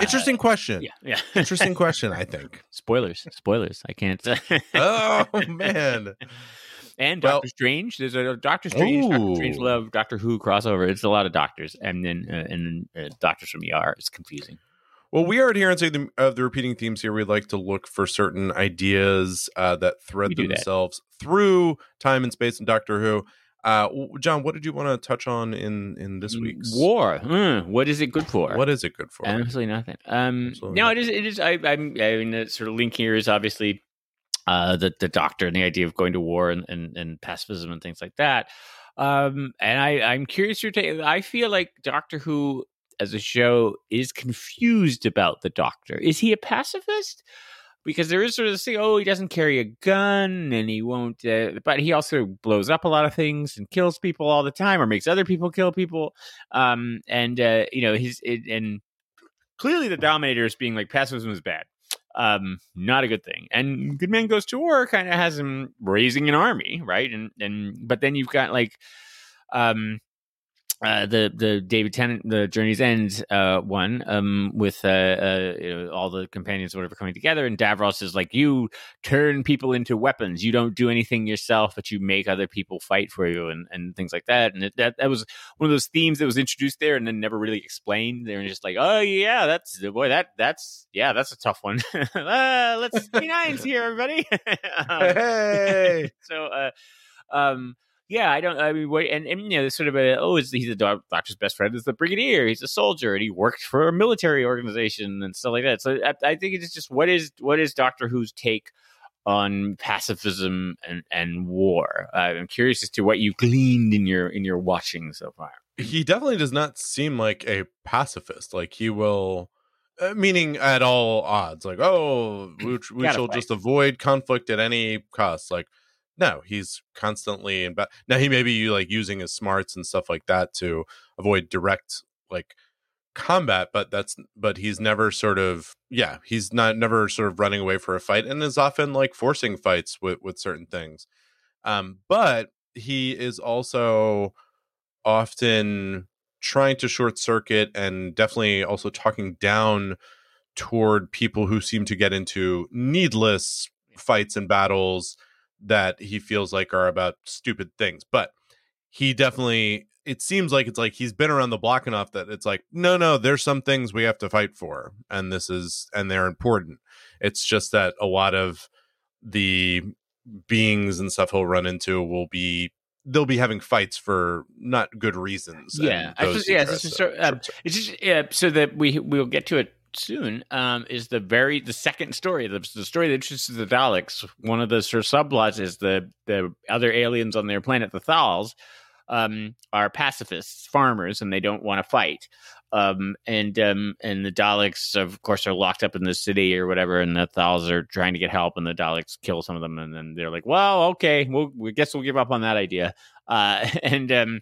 Interesting uh, question. Yeah, yeah. Interesting question. I think. Spoilers. Spoilers. I can't. oh man. And Doctor well, Strange. There's a Doctor Strange, Doctor Strange Love, Doctor Who crossover. It's a lot of doctors, and then uh, and then uh, doctors from ER. It's confusing. Well, we are adherents of the, of the repeating themes here. We like to look for certain ideas uh, that thread themselves that. through time and space in Doctor Who. Uh, John, what did you want to touch on in in this week's war? Mm, what is it good for? What is it good for? Absolutely nothing. Um, Absolutely no, nothing. it is. It is. I, I'm. I mean, the sort of link here is obviously uh, the the doctor and the idea of going to war and, and, and pacifism and things like that. Um, and I I'm curious your take. I feel like Doctor Who as a show is confused about the Doctor. Is he a pacifist? Because there is sort of this thing, oh, he doesn't carry a gun and he won't, uh, but he also blows up a lot of things and kills people all the time or makes other people kill people. Um, and, uh, you know, he's, it, and clearly the Dominator is being like pacifism is bad. Um, not a good thing. And Good Man Goes to War kind of has him raising an army, right? And, and, but then you've got like, um, uh, the the David Tennant the Journey's End uh, one um, with uh, uh, you know, all the companions whatever coming together, and Davros is like, you turn people into weapons. You don't do anything yourself, but you make other people fight for you, and, and things like that. And it, that that was one of those themes that was introduced there, and then never really explained. They were just like, oh yeah, that's boy, that that's yeah, that's a tough one. uh, let's three nines here, everybody. um, hey, so. Uh, um, yeah, I don't. I mean, wait, and, and you know, sort of a oh, he's the doctor's best friend is the brigadier. He's a soldier, and he worked for a military organization and stuff like that. So I, I think it's just what is what is Doctor Who's take on pacifism and and war. Uh, I'm curious as to what you gleaned in your in your watching so far. He definitely does not seem like a pacifist. Like he will. Uh, meaning at all odds like oh we, we shall fight. just avoid conflict at any cost like no, he's constantly in. Ba- now he may be like using his smarts and stuff like that to avoid direct like combat, but that's but he's never sort of yeah he's not never sort of running away for a fight and is often like forcing fights with with certain things. Um, but he is also often trying to short circuit and definitely also talking down toward people who seem to get into needless fights and battles that he feels like are about stupid things. But he definitely it seems like it's like he's been around the block enough that it's like no no there's some things we have to fight for and this is and they're important it's just that a lot of the beings and stuff he'll run into will be they'll be having fights for not good reasons Yeah, I suppose, yeah. It's tries just, to um, it's just yeah, so that we we'll get to it soon. Um, is the very the second story, the, the story that introduces the Daleks. One of the sort of subplots is the the other aliens on their planet, the Thals, um, are pacifists, farmers, and they don't want to fight. Um, and um, and the Daleks, of course, are locked up in the city or whatever, and the Thals are trying to get help, and the Daleks kill some of them, and then they're like, "Well, okay, we'll, we guess we'll give up on that idea." Uh, and um,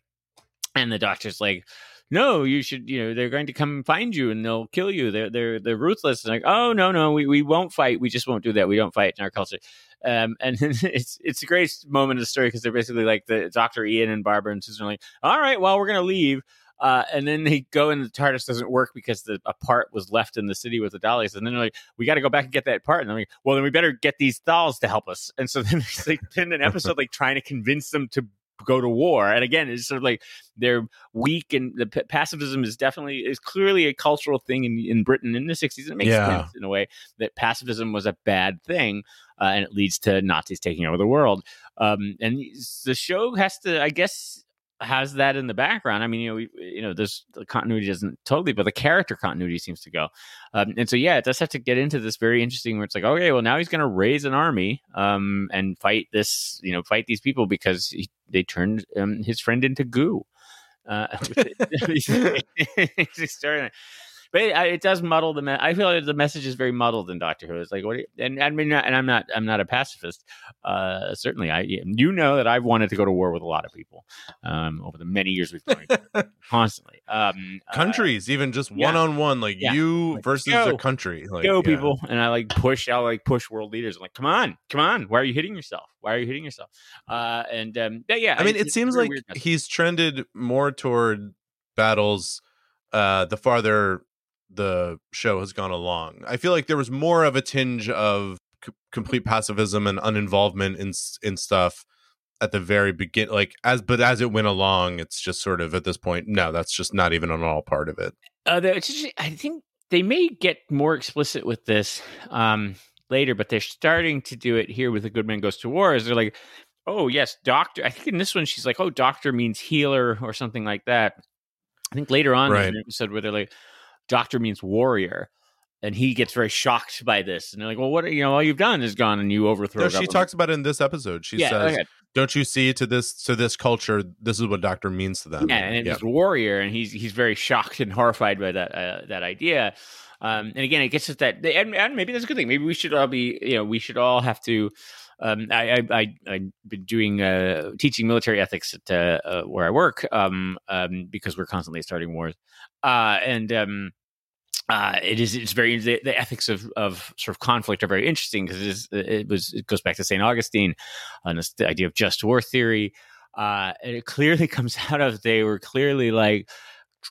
and the Doctor's like, "No, you should. You know, they're going to come find you, and they'll kill you. They're they're they're ruthless." And like, "Oh no, no, we, we won't fight. We just won't do that. We don't fight in our culture." Um, and it's it's a great moment of the story because they're basically like the Doctor Ian and Barbara and Susan are like, "All right, well, we're gonna leave." Uh, and then they go and the TARDIS doesn't work because the a part was left in the city with the Daleks. And then they're like, we got to go back and get that part. And they're like, well, then we better get these Thals to help us. And so then like then an episode like trying to convince them to go to war. And again, it's sort of like they're weak and the p- pacifism is definitely is clearly a cultural thing in, in Britain in the 60s. It makes Yeah. sense in a way that pacifism was a bad thing. Uh, and it leads to Nazis taking over the world. Um, and the show has to, I guess, has that in the background. I mean, you know, we, you know, there's the continuity doesn't totally, but the character continuity seems to go. Um, and so, yeah, it does have to get into this very interesting where it's like, okay, well, now he's going to raise an army um, and fight this, you know, fight these people because he, they turned um, his friend into goo. Uh, but it, it does muddle the. Me- I feel like the message is very muddled in Doctor Who. It's like, what? You, and I mean, and I'm not. I'm not a pacifist. Uh, certainly, I. You know that I've wanted to go to war with a lot of people um, over the many years we've other, constantly. Um, uh, countries even just one on one like Yeah. you Like, versus go. a country like go yeah. people and i like push i like push world leaders i'm like come on come on why are you hitting yourself why are you hitting yourself uh and um yeah, yeah I mean, it seems like he's trended more toward battles uh the farther the show has gone along. I feel like there was more of a tinge of c- complete pacifism and uninvolvement in in stuff at the very begin like as but as it went along it's just sort of at this point no that's just not even an all part of it. uh, there- it's just, I think they may get more explicit with this um, later, but they're starting to do it here with the Good Man Goes to War. Is they're like, oh yes, doctor. I think in this one she's like, oh, doctor means healer or something like that. I think later on there's Right. an episode where they're like, doctor means warrior. And he gets very shocked by this, and they're like, "Well, what you know? All you've done is gone, and you overthrow." No, she talks about it in this episode. She Yeah, says. "Don't you see to this to this culture this is what doctor means to them." Yeah, and yeah. it's warrior, and he's he's very shocked and horrified by that uh, that idea. Um, and again, it gets at that, and, and maybe that's a good thing. Maybe we should all be, you know, we should all have to. Um, I, I, I I've been doing uh, teaching military ethics at uh, uh, where I work um, um, because we're constantly starting wars, uh, and um, uh, it is it's very the, the ethics of, of sort of conflict are very interesting because it is it was it goes back to Saint Augustine and this the idea of just war theory. Uh, and it clearly comes out of they were clearly like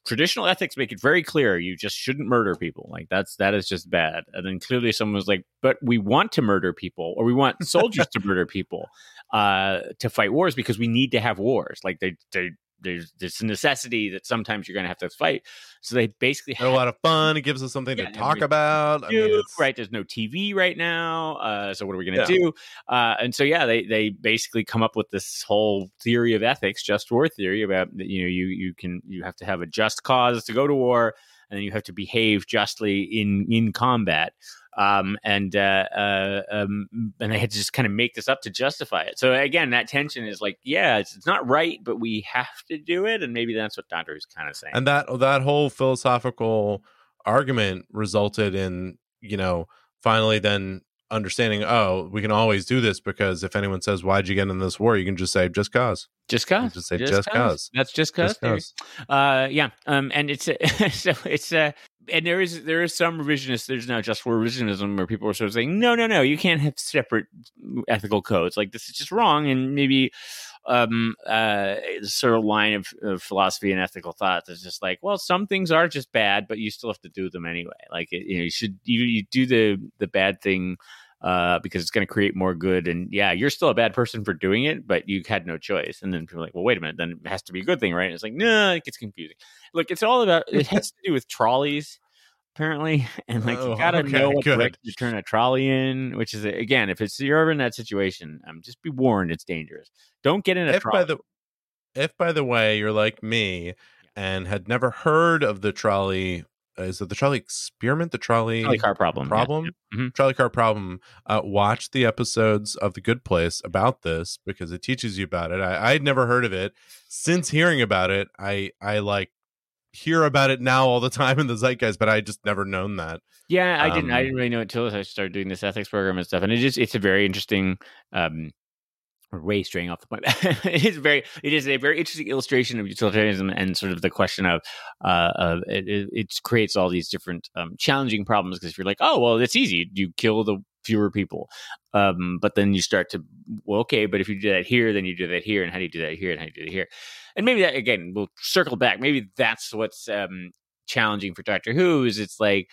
traditional ethics make it very clear you just shouldn't murder people like that's that is just bad and then clearly someone was like but we want to murder people or we want soldiers to murder people uh to fight wars because we need to have wars like they they there's this necessity that sometimes you're going to have to fight so they basically And a lot of fun. It gives us something Yeah, to talk about. I mean, right there's no tv right now uh, so what are we going to Yeah. do uh, and so yeah they they basically come up with this whole theory of ethics just war theory about you know you you can you have to have a just cause to go to war and then you have to behave justly in in combat um, and uh, uh, um, and they had to just kind of make this up to justify it. So again, that tension is like, yeah, it's, it's not right, but we have to do it, and maybe that's what Doctor is kind of saying. and that that whole philosophical argument resulted in you know finally then understanding oh we can always do this because if anyone says why'd you get in this war you can just say just cause just cause, just say just cause. That's just cause. Just. 'cause. Uh, yeah. Um, and it's so it's uh, and there is there is some revisionist. There's now just for revisionism where people are sort of saying, no, no, no, you can't have separate ethical codes. Like this is just wrong, and maybe um uh sort of line of, of philosophy and ethical thought that's just like well some things are just bad but you still have to do them anyway like you know you should you, you do the the bad thing uh, because it's going to create more good. And yeah, you're still a bad person for doing it, but you had no choice. And then people are like, well, wait a minute, then it has to be a good thing, right? And it's like, no, it gets confusing. Look, it's all about. It has to do with trolleys. Apparently, and like Oh, you gotta okay, know what good. to turn a trolley in, which is again, if it's you're ever in that situation, um, just be warned, it's dangerous. Don't get in a if trolley. by the if by the way you're like me and had never heard of the trolley is it the trolley experiment the trolley trolley car problem. yeah. problem Mhm. trolley car problem uh, watch the episodes of the good place about this because it teaches you about it I, i'd never heard of it since hearing about it i i like hear about it now all the time in the zeitgeist but i just never known that Yeah, I didn't. I Um, didn't really know it until I started doing this ethics program and stuff. And it just it's a very interesting. um way straying off the point. it is very. It is a very interesting illustration of utilitarianism and sort of the question of. Uh, of it, it, creates all these different um, challenging problems because if you're like, oh well, it's easy. You kill the fewer people, um, but then you start to well, okay, but if you do that here, then you do that here, and how do you do that here, and how do you do that here, and maybe that again, we'll circle back. Maybe that's what's um, challenging for Doctor Who is it's like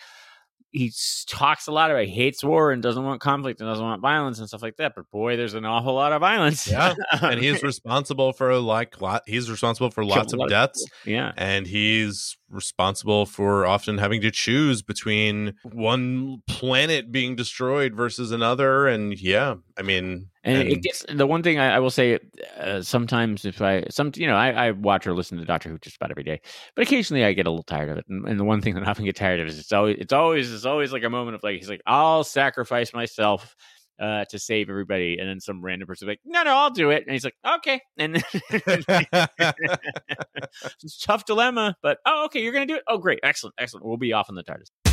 he talks a lot about he hates war and doesn't want conflict and doesn't want violence and stuff like that. But boy, there's an awful lot of violence. Yeah, and he's responsible for like lot he's responsible for lots of of deaths yeah. and he's responsible for often having to choose between one planet being destroyed versus another and yeah i mean And, it gets the one thing I, I will say. Uh, sometimes, if I some you know, I, I watch or listen to Doctor Who just about every day, but occasionally I get a little tired of it. And, and the one thing that I often get tired of is it's always it's always it's always like a moment of like he's like I'll sacrifice myself uh, to save everybody, and then some random person like no no I'll do it, and he's like okay, and it's a tough dilemma, but oh okay you're gonna do it. Oh great, excellent, excellent. We'll be off in the TARDIS.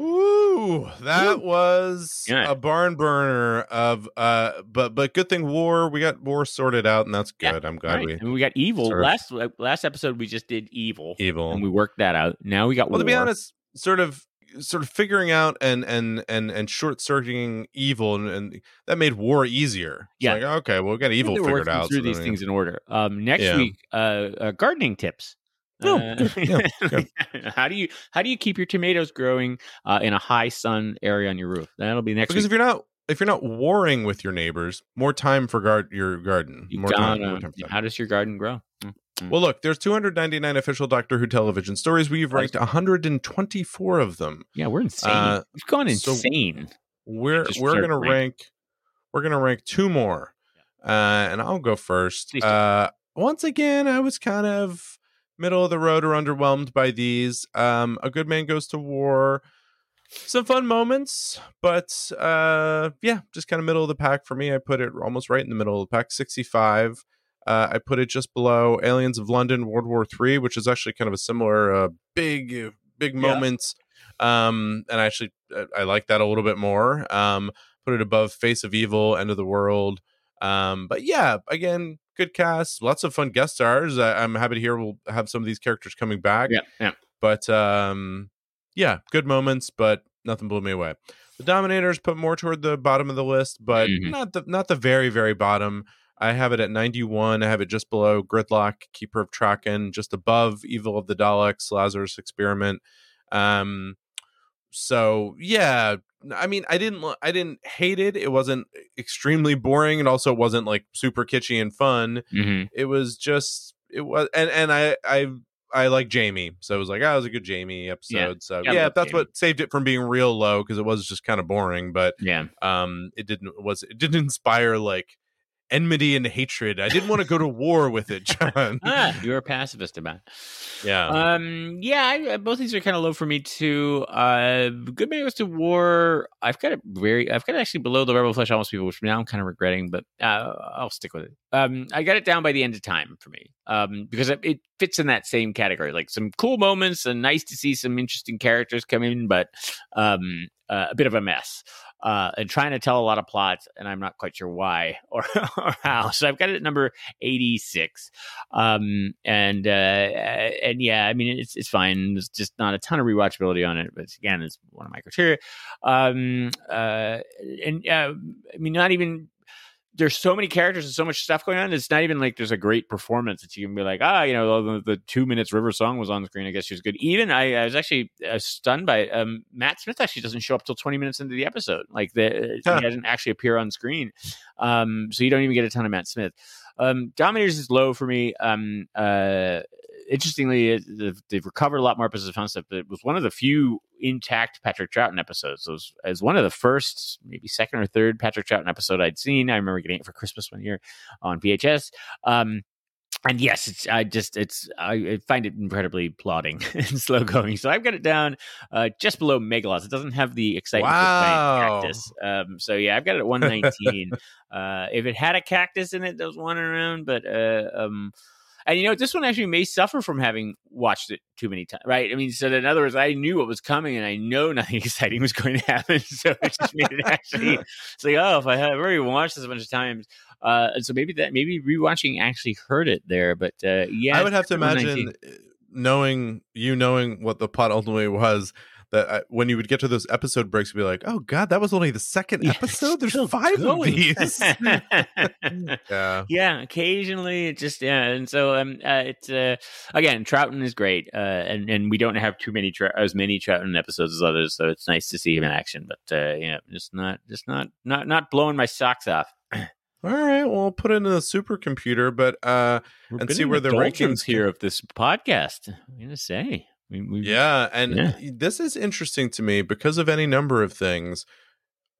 Ooh, that Woo. was Yeah. a barn burner of uh but but good thing war we got war sorted out and that's Yeah, good. I'm glad Right. we and we got evil sort of- last last episode. We just did evil, evil. and we worked that out. Now we got well to be honest, sort of sort of figuring out and and and and short circuiting evil and, and that made war easier. It's Yeah. like, okay, well we got evil figured out. through so these then- things in order. Um, next Yeah. week, uh, uh, gardening tips. Oh, Uh, good. Yeah, good. how do you how do you keep your tomatoes growing uh, in a high sun area on your roof? That'll be next because week. if you're not if you're not warring with your neighbors, more time for guard your garden. You more gotta- more time how does your garden grow? Mm. Well, look, there's 299 official Doctor Who television stories. We've ranked 124 of them. Yeah, we're insane. Uh, We've gone so- insane. We're Just we're gonna ranking. rank. We're gonna rank two more, uh, and I'll go first. Uh, once again, I was kind of middle of the road or underwhelmed by these. Um, a good man goes to war. Some fun moments, but uh, yeah, just kind of middle of the pack for me. I put it almost right in the middle of the pack, 65. Uh, I put it just below Aliens of London, World War Three, which is actually kind of a similar uh, big, big Yeah. Um, and I actually uh, I like that a little bit more. Um, put it above Face of Evil, End of the World. Um, but yeah, again, good cast, lots of fun guest stars. I, I'm happy to hear we'll have some of these characters coming back. Yeah, yeah. But um, yeah, good moments, but nothing blew me away. The Dominators put more toward the bottom of the list, but Mhm. not the not the very very bottom. I have it at 91. I have it just below Gridlock, Keeper of Traken, just above Evil of the Daleks, Lazarus Experiment. Um, so yeah, I mean, I didn't I didn't hate it. It wasn't extremely boring, and also it wasn't like super kitschy and fun hmm it was just it was and and i i i like jamie so it was like oh, it was a good jamie episode so Yeah, yeah that's Jamie. what saved it from being real low because it was just kind of boring but Yeah. um it didn't was it didn't inspire like enmity and hatred i didn't want to go to war with it john Ah, you're a pacifist about. it. yeah Um, yeah, I, both these are kind of low for me too. Uh, Good Man Goes to War. I've got it very. I've got it actually below the Rebel Flesh Almost People, which now I'm kind of regretting, but uh, I'll stick with it. Um, I got it down by the end of time for me. Um, because it, it fits in that same category. Like some cool moments and nice to see some interesting characters come in, but um, uh, a bit of a mess. Uh, and trying to tell a lot of plots, and I'm not quite sure why or, or how. So I've got it at number 86 um and uh and yeah i mean it's it's fine there's just not a ton of rewatchability on it but again it's one of my criteria um uh and uh, i mean not even there's so many characters and so much stuff going on. It's not even like there's a great performance that you can be like, ah, you know, the, the two minutes River Song was on the screen. I guess she was good. Even I, I was actually uh, stunned by it. Um, Matt Smith actually doesn't show up till 20 minutes into the episode. Like the Huh. he doesn't actually appear on screen. Um, so you don't even get a ton of Matt Smith. Um, Dominators is low for me. Um, uh, interestingly, it, they've, they've recovered a lot more episodes of. But it was one of the few intact Patrick Troughton episodes. It was, it was one of the first, maybe second or third Patrick Troughton episode I'd seen. I remember getting it for Christmas one year on VHS. Um, and yes, it's I just it's I, find it incredibly plodding and slow going. So I've got it down uh, just below Meglos. It doesn't have the excitement of Wow. giant cactus. Um, so yeah, I've got it at 119. uh, if it had a cactus in it that was wandering around, but uh, um, and you know this one actually may suffer from having watched it too many times, right? I mean, so in other words, I knew what was coming, and I know nothing exciting was going to happen. So it just made it actually. It's like, oh, if I have already watched this a bunch of times, uh, and so maybe that maybe rewatching actually hurt it there. But uh, yeah, I would have to imagine, uh, knowing you knowing what the plot ultimately was, that I, when you would get to those episode breaks, you'd be like, "Oh God, that was only the second Yeah, episode. There's five of these." yeah, yeah, occasionally it just yeah, and so um, uh, it's uh, again Troughton is great, uh, and and we don't have too many Trou- as many Troughton episodes as others, so it's nice to see him in action. But uh, yeah, just not just not not not blowing my socks off. All right, well, I'll put it in a supercomputer, but uh, We're And see where the rankings here of this podcast. I'm gonna say, we, we, yeah, and Yeah. this is interesting to me because of any number of things.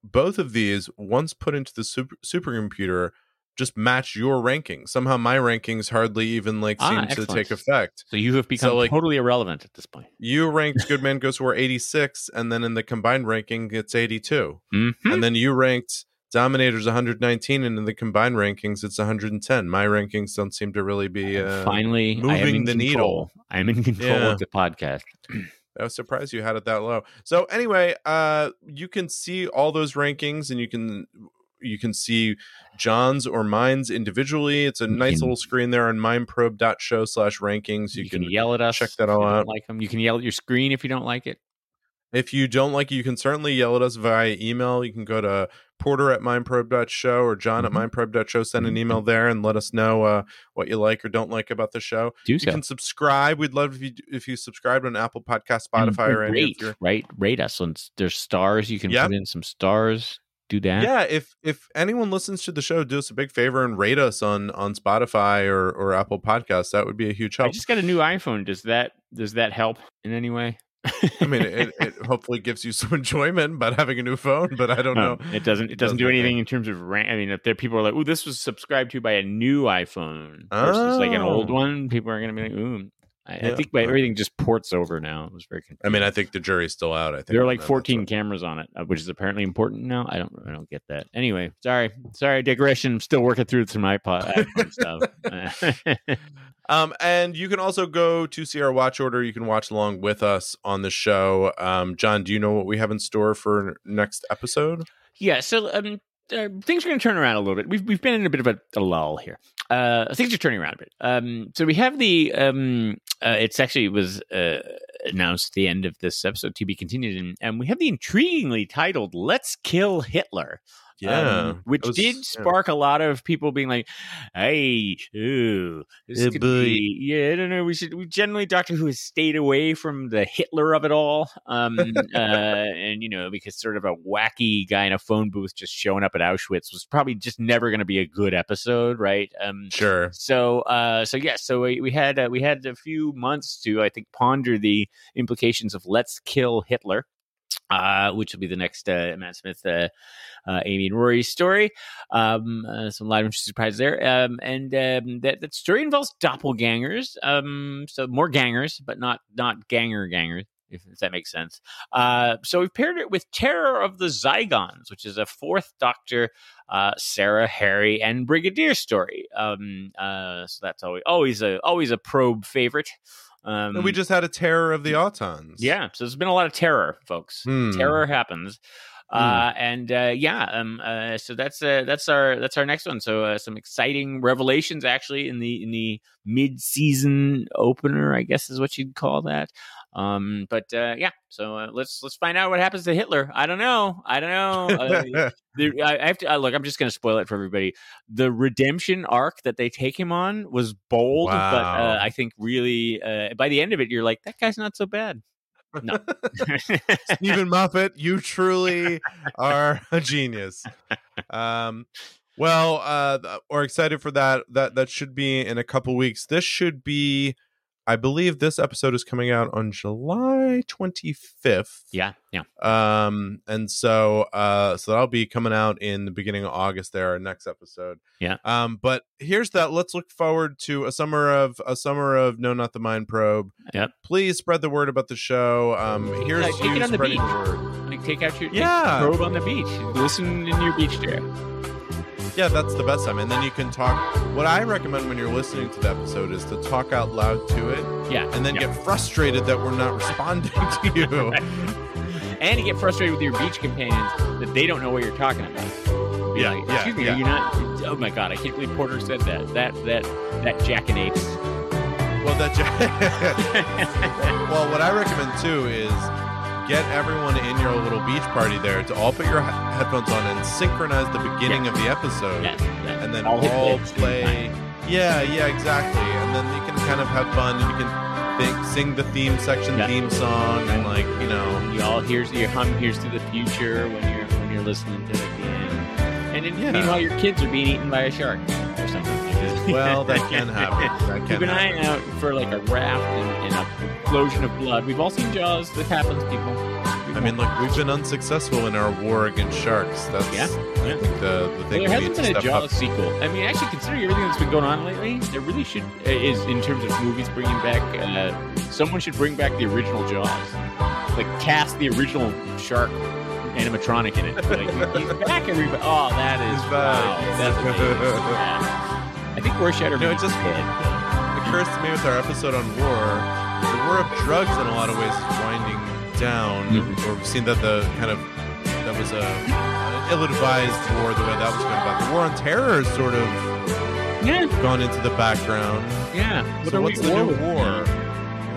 Both of these, once put into the super supercomputer, just match your rankings. Somehow, my rankings hardly even like Ah, seem to take effect. So you have become like- totally irrelevant at this point. You ranked Good Man Goes to War 86, and then in the combined ranking, it's 82. Mhm. And then you ranked Dominators 119, and in the combined rankings, it's 110. My rankings don't seem to really be. Uh, Finally, moving the control. needle. I'm in control Yeah. of the podcast. I was surprised you had it that low. So anyway, uh, you can see all those rankings, and you can you can see John's or mine's individually. It's a nice can- little screen there on mindprobe.show slash rankings. You, You, can, can, yell at us. check that if all you don't out. Like them, you can yell at your screen if you don't like it. If you don't like it, you can certainly yell at us via email. You can go to porter at mindprobe.show or john Mhm. at mindprobe.show. Send an email there and let us know uh, what you like or don't like about the show. Do You so. can subscribe. We'd love if you if you subscribed on Apple Podcast, And Spotify, or rate, your right? Rate us. There's stars. You can Yep. put in some stars. Do that. yeah if if anyone listens to the show do us a big favor and rate us on on spotify or or apple podcasts that would be a huge help. I just got a new iPhone. Does that does that help in any way? I mean it, it hopefully gives you some enjoyment about having a new phone but i don't know Um, it doesn't. It doesn't do Doesn't anything in terms of rank. I mean, if there people are like, "Oh, this was subscribed to by a new iPhone versus like an old Oh. one," people are going to be like, "Ooh." I, I think by everything just ports over now. It was very. Confusing. i mean i think the jury's still out i think there are like 14 cameras on it, uh, which is apparently important now. I don't. I don't get that. Anyway, sorry, sorry, digression. I'm still working through some iPod stuff. Um, and you can also go to see our watch order. You can watch along with us on the show. Um, John, do you know what we have in store for next episode? Yeah, so um, uh, things are going to turn around a little bit. We've we've been in a bit of a, a lull here. Uh, things are turning around a bit. Um, so we have the um, uh, it's actually was uh, announced at the end of this episode to be continued, and, and we have the intriguingly titled "Let's Kill Hitler." Um, which was- did yeah. spark a lot of people being like, "Hey, ooh, this could boy. be, yeah, I don't know. We should. We generally Doctor Who has stayed away from the Hitler of it all, um, uh, and you know, because sort of a wacky guy in a phone booth just showing up at Auschwitz was probably just never going to be a good episode, right? Um, Sure. so, uh, so yeah, so we, we had uh, we had a few months to, I think, ponder the implications of "Let's Kill Hitler," uh, which will be the next uh, Matt Smith, uh, uh, Amy and Rory story. Um, uh, some live interesting surprises there, um, and um, that that story involves doppelgangers. Um, so more gangers, but not not ganger gangers. If, if that makes sense. Uh, so we've paired it with Terror of the Zygons, which is a fourth Doctor Sarah, Harry, and Brigadier story. Um, so that's always always a always a probe favorite. Um, and we just had a terror of the Autons. yeah, so there's been a lot of terror, folks. Hmm. Terror happens. Uh, and uh, yeah, um, uh, so that's uh, that's our that's our next one. So uh, some exciting revelations actually in the in the mid season opener, I guess is what you'd call that. Um, but uh, yeah, so uh, let's let's find out what happens to Hitler. I don't know. I don't know. Uh, the, I, I have to uh, look. I'm just going to spoil it for everybody. The redemption arc that they take him on was bold, but Wow. uh, I think really uh, by the end of it, you're like, that guy's not so bad. No. Steven Moffat, you truly are a genius. Um, well, uh, we're excited for that. That that should be in a couple weeks. This should be, I believe, this episode is coming out on July twenty fifth. yeah, yeah. Um, and so, uh, so that'll be coming out in the beginning of August. There, our next episode. Yeah. Um, but here's that. Let's look forward to a summer of a summer of No, Not the Mind Probe. Yep. Please spread the word about the show. Um, here's Yeah, take you it on the beach. the word. Like take out your Yeah. take probe on the beach. Listen in your beach chair. Yeah, that's the best time. And then you can talk. What I recommend when you're listening to the episode is to talk out loud to it, Yeah, and then yeah. get frustrated that we're not responding to you. and you get frustrated with your beach companions that they don't know what you're talking about. Be Yeah, like, yeah, Excuse me, yeah. are you not? Oh my god, I can't believe Porter said that. That that that jackanapes. Well, that. well, what I recommend too is get everyone in your little beach party there to all put your he- headphones on and synchronize the beginning of the episode, Yes, yes. and then All all, hit the same play. Yeah, yeah, exactly. And then you can kind of have fun, and you can think, sing the theme section theme song, and like you know, You all here's your hum here's to the future when you're when you're listening to it at the end. And then, Yeah. meanwhile, your kids are being eaten by a shark or something. well, that can happen. That can Keep an happen. eye out for like a raft and, and a explosion of blood. We've all seen Jaws. This happens, people. I mean, look, we've been unsuccessful in our war against sharks. That's Yeah, I think the the Well, there hasn't been a Jaws up. sequel. I mean, actually, considering everything that's been going on lately, there really should uh, is in terms of movies bringing back. Uh, someone should bring back the original Jaws, like cast the original shark animatronic in it. Like, he's back, everybody. Oh, that is He's wow. That's. Yeah. I think Rorschach You know, it just occurs to me with our episode on war, the war of drugs in a lot of ways is winding down. Mhm. Or we've seen that the kind of that was a ill-advised war the way that was going about. The war on terror has sort of yeah, gone into the background. yeah. What so what's at the war new war?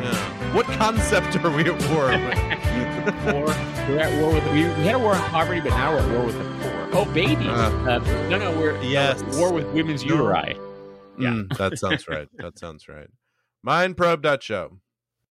Yeah. What concept are we at war with? war. We're at war with. We, we had a war on poverty, but now we're at war with the poor. Oh, babies. Uh, Uh, no, no, we're yes. uh, war with women's No. uteri. Yeah. Mm, that sounds right. That sounds right. Mindprobe.show.